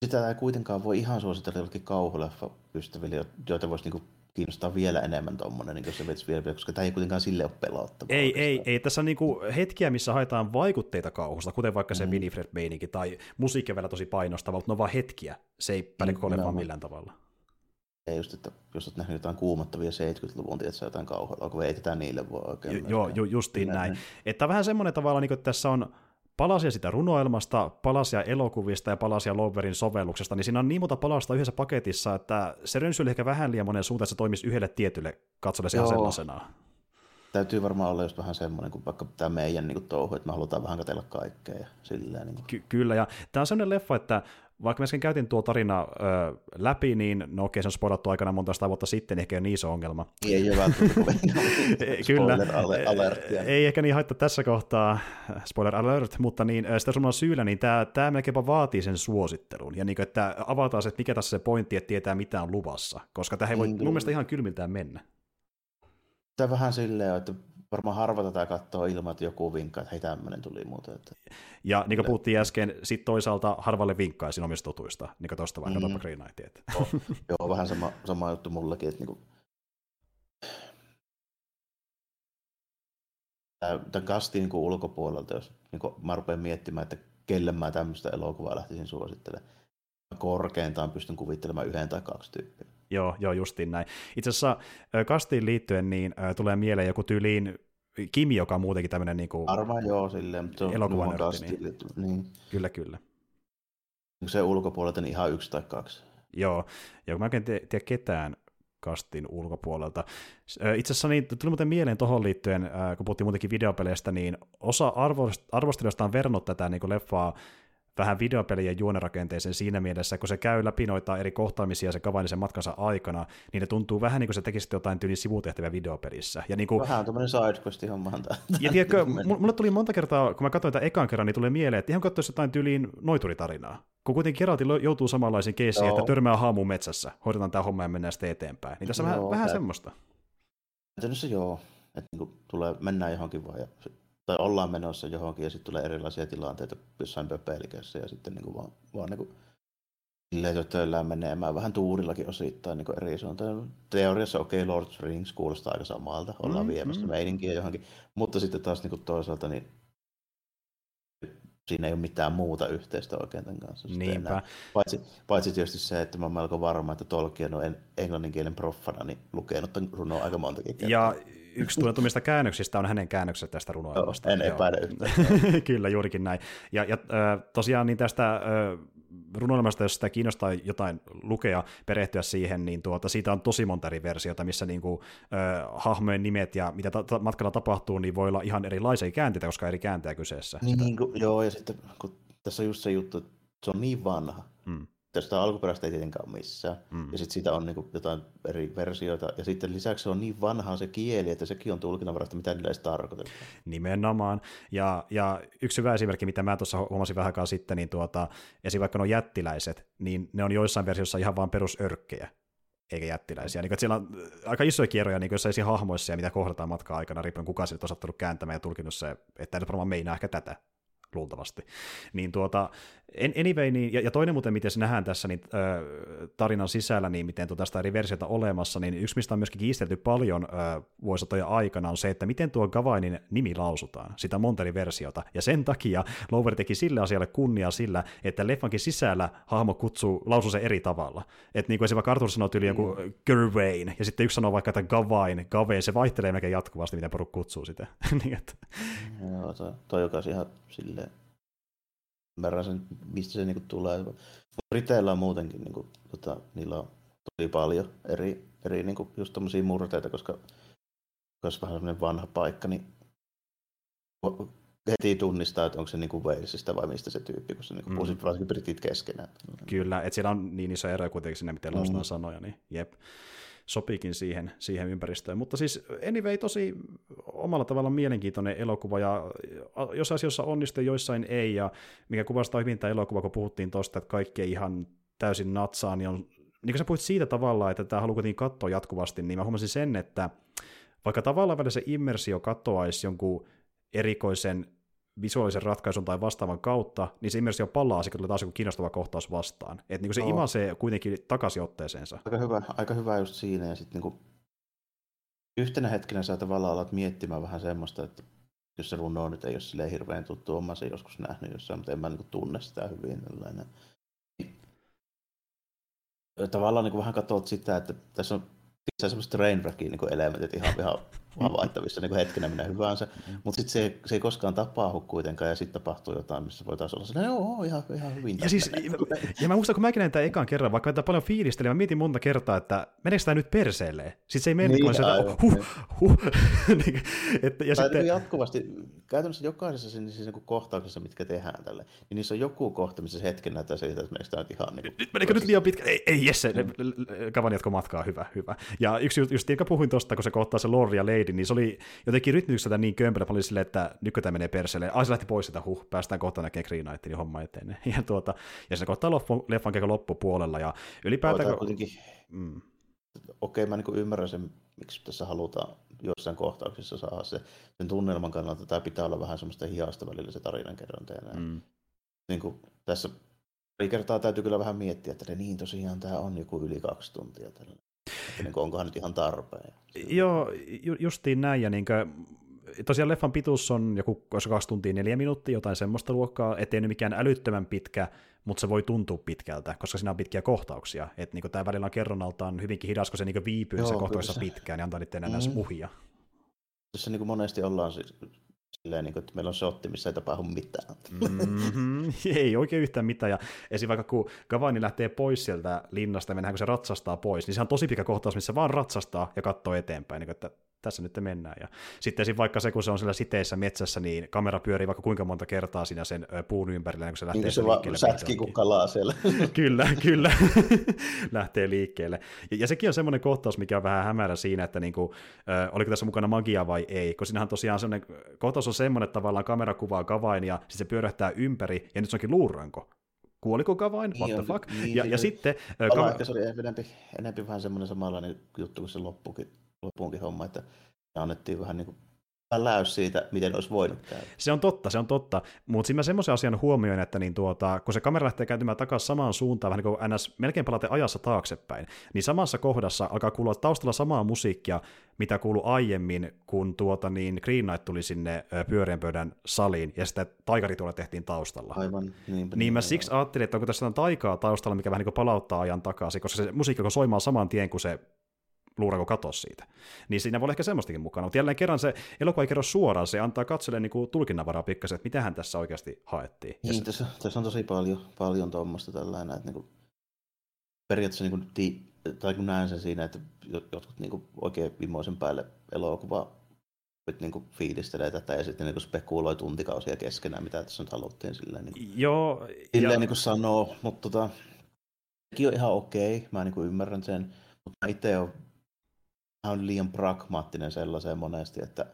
sitä ei kuitenkaan voi ihan suositella jollekin kauhuleffa ystäville, joita voisi niinku kiinnostaa vielä enemmän tuommoinen, niin se vetsi vielä, koska tämä ei kuitenkaan sille ole pelottavaa. Ei, ei, ei, tässä on niinku hetkiä, missä haetaan vaikutteita kauhusta, kuten vaikka se mm. Winifred-meininki tai musiikki vielä tosi painostava, mutta ne on vaan hetkiä, se ei päde mm, vaan millään tavalla ei just, että jos olet nähnyt jotain kuumottavia 70-luvun, tiedätkö, jotain kauheaa, kun ei niille voi oikein. Jo, joo, ju, justiin näin. näin. Että vähän semmoinen tavalla, niin kuin, että tässä on palasia sitä runoelmasta, palasia elokuvista ja palasia Loverin sovelluksesta, niin siinä on niin monta palasta yhdessä paketissa, että se rönsyili ehkä vähän liian monen suuntaan, että se toimisi yhdelle tietylle katsolle ihan. Täytyy varmaan olla just vähän semmoinen kuin vaikka tämä meidän niin kuin touhu, että me halutaan vähän katella kaikkea ja silleen. Niin kuin. Ky- kyllä, ja tämä on semmoinen leffa, että vaikka mä käytin tuo tarina ö, läpi, niin no okei, se on spoilattu aikana monta sitä vuotta sitten, ehkä ei ole niin iso ongelma. Ei ole Kyllä, ei ehkä niin haittaa tässä kohtaa, spoiler alert, mutta niin, sitä sun syyllä, niin tämä, tämä melkeinpä vaatii sen suosittelun, ja niin, että avataan se, että mikä tässä se pointti, että tietää mitä on luvassa, koska tämä ei voi niin, mun mielestä ihan kylmiltään mennä. Tämä vähän silleen, että varmaan harva tätä katsoo ilman, että joku vinkkaa, että hei tämmöinen tuli muuten. Että... Ja niin kuin puhuttiin äsken, sit toisaalta harvalle vinkkaisin omista totuista, niin kuin tuosta vaikka mm. Green Knight. Että... Oh, joo, vähän sama, sama juttu mullekin, että niin kuin... tämän kastin niin ulkopuolelta, jos niin kuin mä rupean miettimään, että kelle mä tämmöistä elokuvaa lähtisin suosittelemaan. Korkeintaan pystyn kuvittelemaan yhden tai kaksi tyyppiä. Joo, joo, justiin näin. Itse asiassa kastiin liittyen niin äh, tulee mieleen joku tyyliin Kimi, joka on muutenkin tämmöinen niin kuin Arvaan joo, silleen, mutta se on elokuvan niin. niin. Kyllä, kyllä. Se ulkopuolelta niin ihan yksi tai kaksi. Joo, ja mä en tiedä ketään kastin ulkopuolelta. Itse asiassa niin, tuli muuten mieleen tuohon liittyen, kun puhuttiin muutenkin videopeleistä, niin osa arvostelijoista on verrannut tätä niin leffaa vähän videopelien juonerakenteeseen siinä mielessä, kun se käy läpi noita eri kohtaamisia se kavainisen matkansa aikana, niin ne tuntuu vähän niin kuin se tekisi jotain tyyli sivutehtäviä videopelissä. Ja niin kuin... Vähän tämmöinen sidequesti hommahan Ja tiedätkö, mulle tuli monta kertaa, kun mä katsoin tätä ekan kerran, niin tulee mieleen, että ihan katsoisi jotain tyyliin noituritarinaa. Kun kuitenkin Geralti joutuu samanlaisiin keisiin, että törmää haamuun metsässä, hoidetaan tämä homma ja mennään sitten eteenpäin. Niin tässä on vähän, vähän semmoista. Käytännössä joo, että niin tulee, mennään johonkin vaan ja tai ollaan menossa johonkin ja sitten tulee erilaisia tilanteita jossain pöpelikössä ja sitten niin kuin vaan, vaan niin kuin silleen töillään menemään vähän tuurillakin osittain niin eri suuntaan. Teoriassa okei, okay, Lord of Rings kuulostaa aika samalta, ollaan mm, viemässä mm. meininkiä johonkin, mutta sitten taas niin toisaalta niin siinä ei ole mitään muuta yhteistä oikein tämän kanssa. Niinpä. Paitsi, paitsi tietysti se, että mä olen melko varma, että Tolkien on englanninkielen proffana, niin lukenut tämän runoa aika montakin kertaa. Ja yksi tunnetumista käännöksistä on hänen käännökset tästä runoilmasta. En epäile. Kyllä, juurikin näin. Ja, ja tosiaan niin tästä runoilmasta, jos sitä kiinnostaa jotain lukea, perehtyä siihen, niin tuota, siitä on tosi monta eri versiota, missä niin kuin, äh, hahmojen nimet ja mitä ta- ta- matkalla tapahtuu, niin voi olla ihan erilaisia käänteitä, koska eri kääntäjä kyseessä. Niin, niin kuin, joo, ja sitten kun tässä on just se juttu, että se on niin vanha, hmm tästä alkuperäistä ei tietenkään ole missään. Mm. Ja sitten siitä on niin jotain eri versioita. Ja sitten lisäksi se on niin vanha se kieli, että sekin on tulkinnanvaraista, mitä niillä edes tarkoitetaan. Nimenomaan. Ja, ja yksi hyvä esimerkki, mitä mä tuossa huomasin vähän aikaa sitten, niin tuota, esim. vaikka nuo jättiläiset, niin ne on joissain versioissa ihan vain perusörkkejä eikä jättiläisiä. Niin, että siellä on aika isoja kierroja niin jossain hahmoissa ja mitä kohdataan matkaa aikana, riippuen kuka sitten on osattanut kääntämään ja tulkinut se, että nyt varmaan meinaa ehkä tätä luultavasti. Niin tuota, anyway, niin, ja, ja toinen muuten, miten se nähdään tässä niin, äh, tarinan sisällä, niin miten tuota sitä eri versiota olemassa, niin yksi, mistä on myöskin kiistelty paljon äh, vuositoja aikana, on se, että miten tuo Gavainin nimi lausutaan, sitä monta eri versiota, ja sen takia Lover teki sille asialle kunnia sillä, että leffankin sisällä hahmo kutsuu, lausuu se eri tavalla. Että niin kuin esimerkiksi Arthur sanoo yli joku mm. Gervain, ja sitten yksi sanoo vaikka, että Gavain, Gavain, se vaihtelee melkein jatkuvasti, miten poruk kutsuu sitä. niin, että... Joo, toi, toi joka ihan silleen ymmärrän sen, mistä se niinku tulee. Briteillä on muutenkin, niinku, tota, niillä on tosi paljon eri, eri niinku, just tommosia murteita, koska jos vähän semmoinen vanha paikka, niin heti tunnistaa, että onko se niinku Walesista vai mistä se tyyppi, kun se niinku mm. varsinkin britit keskenään. Kyllä, että siellä on niin iso ero kuitenkin siinä, miten mm. sanoja, niin jep sopiikin siihen, siihen ympäristöön. Mutta siis anyway, tosi omalla tavalla mielenkiintoinen elokuva, ja jos asioissa onnistuu, joissain ei, ja mikä kuvastaa hyvin tämä elokuva, kun puhuttiin tuosta, että kaikki ei ihan täysin natsaa, niin on, niin kuin sä puhuit siitä tavalla, että tämä haluaa katsoa jatkuvasti, niin mä huomasin sen, että vaikka tavallaan välillä se immersio katoaisi jonkun erikoisen visuaalisen ratkaisun tai vastaavan kautta, niin se immersio palaa sitten tulee taas joku kiinnostava kohtaus vastaan. Että niin se no. imasee kuitenkin takaisin otteeseensa. Aika hyvä, aika hyvä just siinä, ja sitten niin yhtenä hetkenä sä tavallaan alat miettimään vähän semmoista, että jos se runo nyt ei ole silleen hirveän tuttu, on se joskus nähnyt jossain, mutta en mä niin tunne sitä hyvin. Tällainen. Tavallaan niin vähän katsot sitä, että tässä on semmoiset trainwreckin niin elementit ihan, ihan havaittavissa niin hetkenä minä hyvänsä, mutta sitten se, se ei koskaan tapahdu kuitenkaan, ja sitten tapahtuu jotain, missä voitaisiin olla sellainen, joo, ihan, ihan hyvin. Ja, siis, ja mä muistan, kun mäkin näin tämän ekan kerran, vaikka tätä paljon fiilistelin, mä mietin monta kertaa, että meneekö tämä nyt perseelleen? Sitten se ei mene, niin, että huh, huh, huh. Niin, että, ja sitten... Niin jatkuvasti, käytännössä jokaisessa siinä, siis niin kohtauksessa, mitkä tehdään tälle, niin niissä on joku kohta, missä se hetken näyttää siitä, että meneekö tämä nyt ihan... Niin nyt meneekö nyt liian pitkä? Ei, ei Jesse, kavan jatko matkaa, hyvä, hyvä. Ja yksi just, joka puhuin tuosta, kun se kohtaa se Lord ja Lady, niin se oli jotenkin rytmitykseltä niin kömpelä, oli silleen, että nyt tämä menee perseelle. Ai se lähti pois sitä, huh, päästään kohta näkemään Green Knightin niin homma eteen. Ja, tuota, ja se kohtaa loppu, leffan loppupuolella. Ja ylipäätään... Kun... Kuitenkin... Mm. Okei, okay, mä niin ymmärrän sen, miksi tässä halutaan jossain kohtauksissa saada se, sen tunnelman kannalta. Tämä pitää olla vähän semmoista hiasta välillä se tarinankerronta. Ja mm. niin kuin, tässä pari kertaa täytyy kyllä vähän miettiä, että niin tosiaan tämä on joku yli kaksi tuntia. Tällä. Että niin onkohan nyt ihan tarpeen. Joo, ju- justiin näin. Ja niin kuin, tosiaan leffan pituus on joku kaksi tuntia neljä minuuttia, jotain semmoista luokkaa, ettei nyt mikään älyttömän pitkä, mutta se voi tuntua pitkältä, koska siinä on pitkiä kohtauksia. Että niin tämä välillä on kerronnaltaan hyvinkin hidas, kun se niin viipyy Joo, se kohtauksessa pitkään, niin antaa niiden enää mm. muhia. Tässä niin kuin monesti ollaan siis silleen, niin kuin, että meillä on shotti, missä ei tapahdu mitään. Mm-hmm. ei oikein yhtään mitään. Ja esim. vaikka kun Gavani lähtee pois sieltä linnasta ja mennään, kun se ratsastaa pois, niin se on tosi pitkä kohtaus, missä vaan ratsastaa ja katsoo eteenpäin. Niin kuin, että tässä nyt mennään. Ja sitten esim. vaikka se, kun se on siellä siteissä metsässä, niin kamera pyörii vaikka kuinka monta kertaa siinä sen puun ympärillä, kun se lähtee niin se liikkeelle. Sätki kuin kalaa siellä. kyllä, kyllä. lähtee liikkeelle. Ja, ja, sekin on semmoinen kohtaus, mikä on vähän hämärä siinä, että niinku, äh, oliko tässä mukana magia vai ei, kun siinähän tosiaan semmoinen kohtaus on semmoinen, että tavallaan kamera kuvaa kavain ja sitten se pyörähtää ympäri, ja nyt se onkin luuranko. Kuoliko Gavain, what the fuck, niin, ja, niin, ja sitten... Kava... se oli enempi, enempi vähän semmoinen samanlainen juttu kuin se loppukin, loppuunkin homma, että annettiin vähän niin kuin läys siitä, miten olisi voinut käydä. Se on totta, se on totta. Mutta siinä mä semmoisen asian huomioin, että niin tuota, kun se kamera lähtee kääntymään takaisin samaan suuntaan, vähän niin kuin NS melkein palate ajassa taaksepäin, niin samassa kohdassa alkaa kuulua taustalla samaa musiikkia, mitä kuului aiemmin, kun tuota, niin Green Knight tuli sinne pyöreän pöydän saliin, ja sitten taikari tuolla tehtiin taustalla. Aivan, niinpä, niin mä siksi ajattelin, että onko tässä taikaa taustalla, mikä vähän niin kuin palauttaa ajan takaisin, koska se musiikki kun soimaa saman tien kuin se luurako katosi siitä. Niin siinä voi olla ehkä semmoistakin mukana, mutta jälleen kerran se elokuva ei kerro suoraan, se antaa katselle niin tulkinnanvaraa pikkasen, että mitähän tässä oikeasti haettiin. Niin, se... tässä, tässä, on tosi paljon, paljon tuommoista tällainen, että niin kuin, periaatteessa niin kuin, ti, tai kun näen sen siinä, että jotkut niin kuin, oikein vimoisen päälle elokuva niin kuin fiilistelee tätä ja sitten niin spekuloi tuntikausia keskenään, mitä tässä nyt haluttiin silleen, niin kuin, Joo, silleen ja... niin kuin sanoo, mutta tota, sekin on ihan okei, mä niin kuin ymmärrän sen, mutta itse olen on liian pragmaattinen sellaiseen monesti, että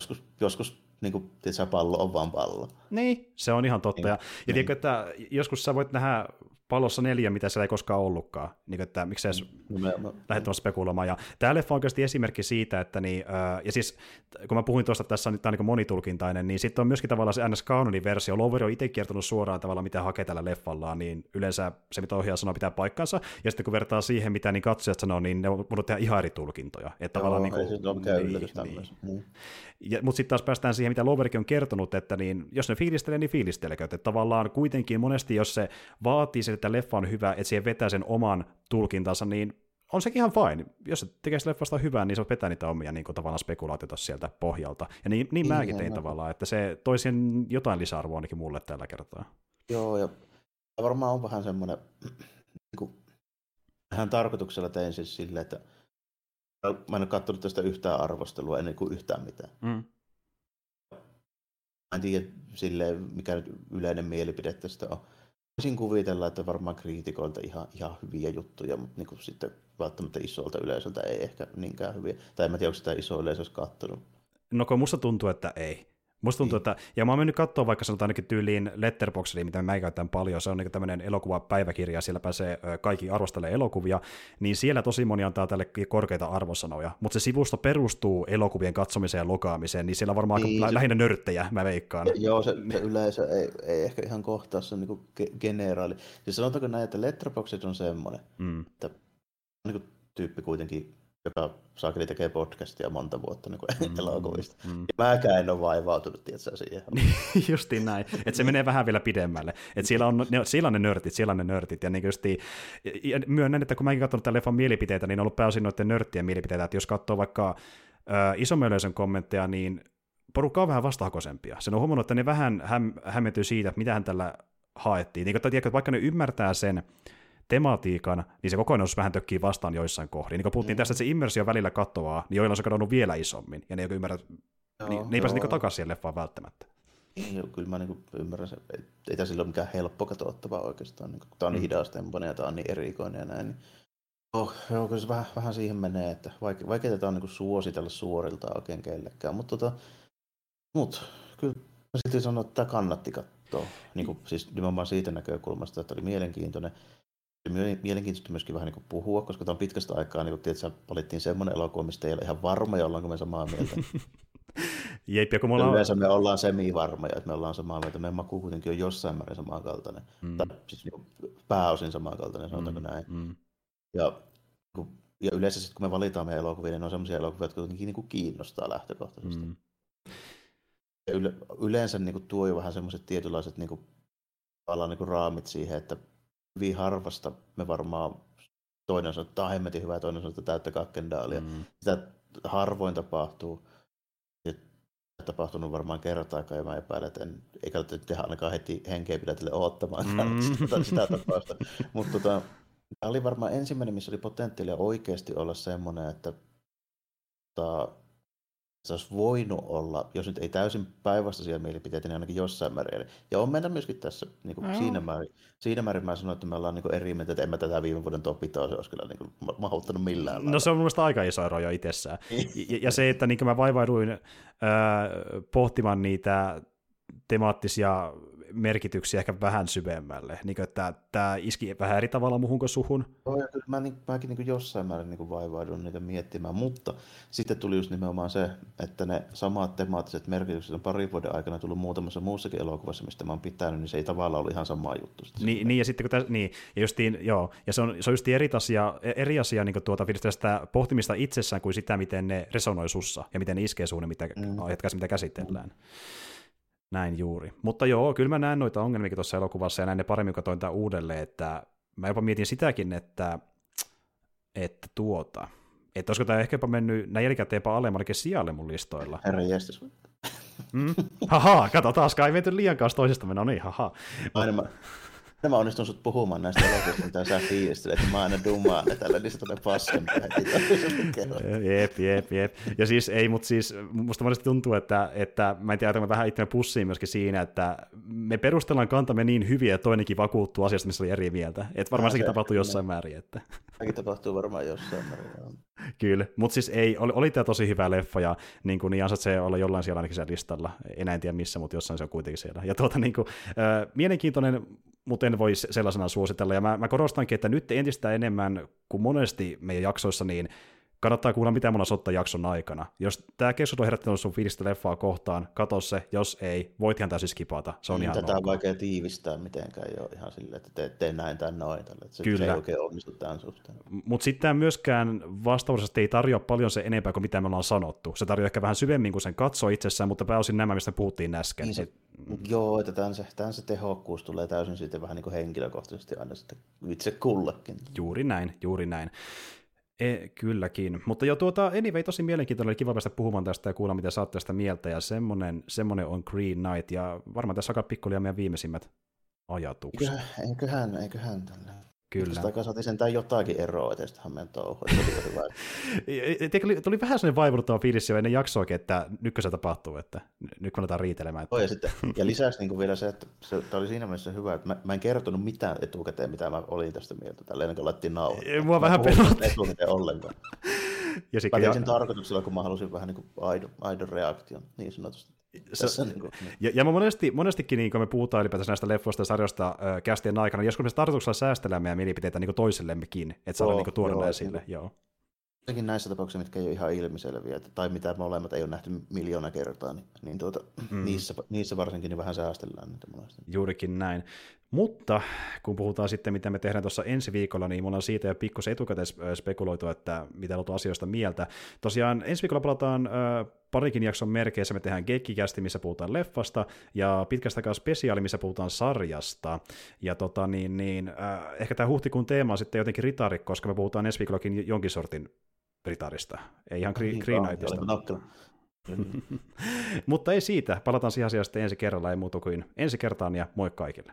joskus, joskus niin kuin, tietysti, pallo on vaan pallo. Niin, se on ihan totta. Niin. Ja, ja niin. tiedätkö, että joskus sä voit nähdä pallossa neljä, mitä siellä ei koskaan ollutkaan. Niin että miksei edes lähdet spekuloimaan. Ja tämä leffa on oikeasti esimerkki siitä, että niin, ja siis kun mä puhuin tuosta, että tässä on nyt niin monitulkintainen, niin sitten on myöskin tavallaan se NS Canonin versio. Loveri on itse kertonut suoraan tavallaan, mitä hakee tällä leffallaan, niin yleensä se, mitä ohjaaja sanoo, pitää paikkansa. Ja sitten kun vertaa siihen, mitä niin katsojat sanoo, niin ne voivat tehdä ihan eri tulkintoja. Että Joo, tavallaan, niin kuin, ei niin, niin. niin. Ja, mutta sitten taas päästään siihen, mitä Loverikin on kertonut, että niin, jos ne fiilistelee, niin fiilistelekö. Että tavallaan kuitenkin monesti, jos se vaatii sen, että leffa on hyvä, että siihen vetää sen oman tulkintansa, niin on sekin ihan fine. Jos se tekee leffasta hyvää, niin se vetää niitä omia niin kuin, tavallaan spekulaatioita sieltä pohjalta. Ja niin, niin mäkin tein tavallaan, että se toisi jotain lisäarvoa ainakin mulle tällä kertaa. Joo, ja varmaan on vähän semmoinen, niin kuin, vähän tarkoituksella tein siis silleen, että Mä en ole katsonut tästä yhtään arvostelua ennen kuin yhtään mitään. Mm. Mä en tiedä silleen, mikä nyt yleinen mielipide tästä on. Voisin kuvitella, että varmaan kriitikoilta ihan, ihan hyviä juttuja, mutta niin kuin sitten välttämättä isolta yleisöltä ei ehkä niinkään hyviä. Tai en tiedä, onko sitä iso yleisö olisi katsonut. No kun musta tuntuu, että ei. Musta tuntuu, niin. että, ja mä oon mennyt katsoa vaikka sanotaan ainakin tyyliin Letterboxdiin, mitä mä käytän paljon, se on niin tämmöinen elokuvapäiväkirja, siellä pääsee kaikki arvostelee elokuvia, niin siellä tosi moni antaa tälle korkeita arvosanoja, mutta se sivusto perustuu elokuvien katsomiseen ja lokaamiseen, niin siellä on varmaan niin, aika se, lähinnä nörttejä, mä veikkaan. Joo, se, se yleisö ei, ei ehkä ihan kohtaa, se on niin generaali. Siis sanotaanko näin, että Letterboxd on semmoinen, mm. että niin tyyppi kuitenkin joka saakeli tekee podcastia monta vuotta niin mm, elokuvista. Mm. Ja mäkään en ole vaivautunut tietysti siihen. Justiin näin, että se menee vähän vielä pidemmälle. Että siellä, on, ne, siellä on ne nörtit, siellä on ne nörtit. Ja, niin justiin, ja myönnän, että kun mäkin katsonut tämän leffan mielipiteitä, niin on ollut pääosin noiden nörttien mielipiteitä, että jos katsoo vaikka äh, isomman yleisön kommentteja, niin porukka on vähän vastahakoisempia. Sen on huomannut, että ne vähän häm, hämmentyy siitä, että mitä hän tällä haettiin. Niin, että, tiedätkö, vaikka ne ymmärtää sen, tematiikan, niin se kokonaisuus vähän tökkii vastaan joissain kohdin. Niin kun puhuttiin mm. tästä, että se immersio välillä katoaa, niin joilla on se kadonnut vielä isommin, ja ne ei ymmärrä, joo, niin, ne ei pääse niin takaisin siihen leffaan välttämättä. Joo, kyllä mä niin ymmärrän se. Ei tämä sillä ole mikään helppo katsottavaa oikeastaan. Niin, tämä on niin mm. hidastempoinen ja tämä on niin erikoinen ja näin. Niin, oh, joo, kyllä se vähän, vähän siihen menee, että vaikea, vaikea tätä on niin suositella suorilta oikein kellekään. Mutta tota, mut, kyllä mä silti sanon, että tämä kannatti katsoa. Niin kuin, siis nimenomaan siitä näkökulmasta, että oli mielenkiintoinen mielenkiintoista myöskin vähän niin puhua, koska tämä on pitkästä aikaa, niin kuin valittiin semmoinen elokuva, mistä ei ole ihan varmoja, ollaanko me samaa mieltä. Jep, ja kun me ollaan... Yleensä me ollaan semi-varmoja, että me ollaan samaa mieltä. Meidän maku kuitenkin on jossain määrin samankaltainen. Mm. Tai siis niin pääosin samankaltainen, sanotaanko mm. näin. Mm. Ja, ja yleensä sitten kun me valitaan meidän elokuvia, niin ne on sellaisia elokuvia, jotka kuitenkin niin kuin kiinnostaa lähtökohtaisesti. Mm. yle, yleensä niin kuin tuo jo vähän semmoiset tietynlaiset niin kuin, niin kuin raamit siihen, että hyvin harvasta me varmaan toinen sanoo, että tämä on hemmetin hyvä, toinen sanoo, että täyttä kakkendaalia. Mm. Sitä harvoin tapahtuu. Ja tapahtunut varmaan kertaakaan ja mä epäilen, että en, eikä tehdä ainakaan heti henkeä pidätelle odottamaan mm. sitä, sitä tapausta. Mutta tota, tämä oli varmaan ensimmäinen, missä oli potentiaalia oikeasti olla semmoinen, että tota, se olisi voinut olla, jos nyt ei täysin päinvastaisia mielipiteitä, niin ainakin jossain määrin. Ja on mennä myöskin tässä niin kuin siinä, määrin, siinä määrin mä sanoin, että me ollaan niin kuin eri mieltä, että en mä tätä viime vuoden topitoa, se olisi kyllä niin kuin mahuttanut millään lailla. No se on mun mielestä aika iso ero jo itsessään. ja, ja se, että niin mä vaivaiduin äh, pohtimaan niitä temaattisia merkityksiä ehkä vähän syvemmälle, niin kuin, että tämä iski vähän eri tavalla muuhun kuin suhun. Joo, ja kyllä mä, niin, mäkin niin jossain määrin niin vaivaudun niitä miettimään, mutta sitten tuli just nimenomaan se, että ne samat temaattiset merkitykset on parin vuoden aikana tullut muutamassa muussakin elokuvassa, mistä mä oon pitänyt, niin se ei tavallaan ollut ihan sama juttu. Sitten niin, niin, ja sitten kun täs, niin, ja justiin, joo, ja se on, se on just eri asia, eri asia niin tuota, sitä pohtimista itsessään kuin sitä, miten ne resonoi sussa, ja miten ne iskee suunne, mitä, mm. mitä käsitellään. Mm. Näin juuri. Mutta joo, kyllä mä näen noita ongelmia tuossa elokuvassa ja näin ne paremmin, kun toin uudelleen, että mä jopa mietin sitäkin, että, että tuota, että olisiko tämä ehkä jopa mennyt näin jälkikäteen jopa alemmallekin sijalle mun listoilla. Herra jästys. Mm. Haha, kato taas, kai menty liian kanssa toisesta no niin, haha. Aina mä, Mä onnistun sut puhumaan näistä elokuvista, mitä sä fiilistelet, että mä aina dummaan ne tällä, niin se tulee paskan Jep, jep, jep. Ja siis ei, mutta siis musta monesti tuntuu, että, että mä en tiedä, että mä vähän itse pussiin myöskin siinä, että me perustellaan kantamme niin hyvin, että toinenkin vakuuttuu asiasta, missä oli eri mieltä. Että varmaan sekin tapahtuu jossain määrin. Että. Sekin tapahtuu varmaan jossain määrin. Kyllä, mutta siis ei, oli, oli tämä tosi hyvä leffa ja niin, kuin, niin se olla jollain siellä ainakin siellä listalla. Enää en tiedä missä, mutta jossain se on kuitenkin siellä. Ja tuota, niin kuin, äh, mielenkiintoinen mutta en voi sellaisena suositella. Ja mä, mä korostankin, että nyt entistä enemmän kuin monesti meidän jaksoissa, niin kannattaa kuulla, mitä mulla ottaa jakson aikana. Jos tämä keskustelu on herättänyt sun fiilistä leffaa kohtaan, katso se, jos ei, voit ihan täysin skipata. Se on mm, ihan Tätä on vaikea tiivistää mitenkään jo ihan silleen, että te, tee näin tai noin. Tälle. Se, Kyllä. se ei oikein onnistu tämän suhteen. Mutta sitten myöskään vastaavasti ei tarjoa paljon se enempää kuin mitä me ollaan sanottu. Se tarjoaa ehkä vähän syvemmin kuin sen katsoo itsessään, mutta pääosin nämä, mistä puhuttiin äsken. Niin se, mm. Joo, että tämän se, tämän se tehokkuus tulee täysin sitten vähän niin kuin henkilökohtaisesti aina sitten itse kullekin. Juuri näin, juuri näin. E, kylläkin, mutta jo tuota, anyway, tosi mielenkiintoinen, oli kiva päästä puhumaan tästä ja kuulla, mitä sä tästä mieltä, ja semmonen, semmonen on Green Knight, ja varmaan tässä aika pikkulia meidän viimeisimmät ajatukset. Eiköhän, eiköhän, eiköhän tällä. Kyllä. Sitä aikaa saatiin sentään jotakin eroa tästähän meidän touhua. tuli, tuli vähän sellainen vaivuttava fiilis jo ennen jaksoakin, että nyt se tapahtuu, että nyt me aletaan riitelemään. Että... ja, sitten, ja lisäksi niin kuin vielä se, että se, tämä oli siinä mielessä hyvä, että mä, mä en kertonut mitään etukäteen, mitä mä olin tästä mieltä, tällä ennen kuin laitettiin nauhoittaa. Mua mä vähän pelotti. etukäteen ollenkaan. Ja mä tein sen tarkoituksella, kun mä halusin vähän niin kuin aidon, aidon reaktion, niin sanotusti se, niin kuin, ja, ja monesti, monestikin, niin kun me puhutaan ylipäätään näistä leffoista ja sarjoista äh, kästien aikana, joskus me tarkoituksella säästellään meidän mielipiteitä niin toisellemmekin, että saadaan niin tuoda esille. Joo. Jotenkin näissä tapauksissa, mitkä ei ole ihan ilmiselviä, tai mitä molemmat ei ole nähty miljoona kertaa, niin, niin tuota, mm. niissä, niissä varsinkin niin vähän säästellään niitä monesti. Juurikin näin. Mutta kun puhutaan sitten, mitä me tehdään tuossa ensi viikolla, niin mulla on siitä jo pikkusen etukäteen spekuloitu, että mitä on asioista mieltä. Tosiaan ensi viikolla palataan äh, parikin jakson merkeissä, me tehdään Gekkikästi, missä puhutaan leffasta, ja pitkästäkään spesiaali, missä puhutaan sarjasta. Ja tota, niin, niin, äh, ehkä tämä huhtikuun teema on sitten jotenkin ritari, koska me puhutaan ensi viikollakin jonkin sortin ritarista, ei ihan Green Knightista. Mutta ei siitä, palataan siihen asiaan sitten ensi kerralla, ei muuta kuin ensi kertaan ja moi kaikille.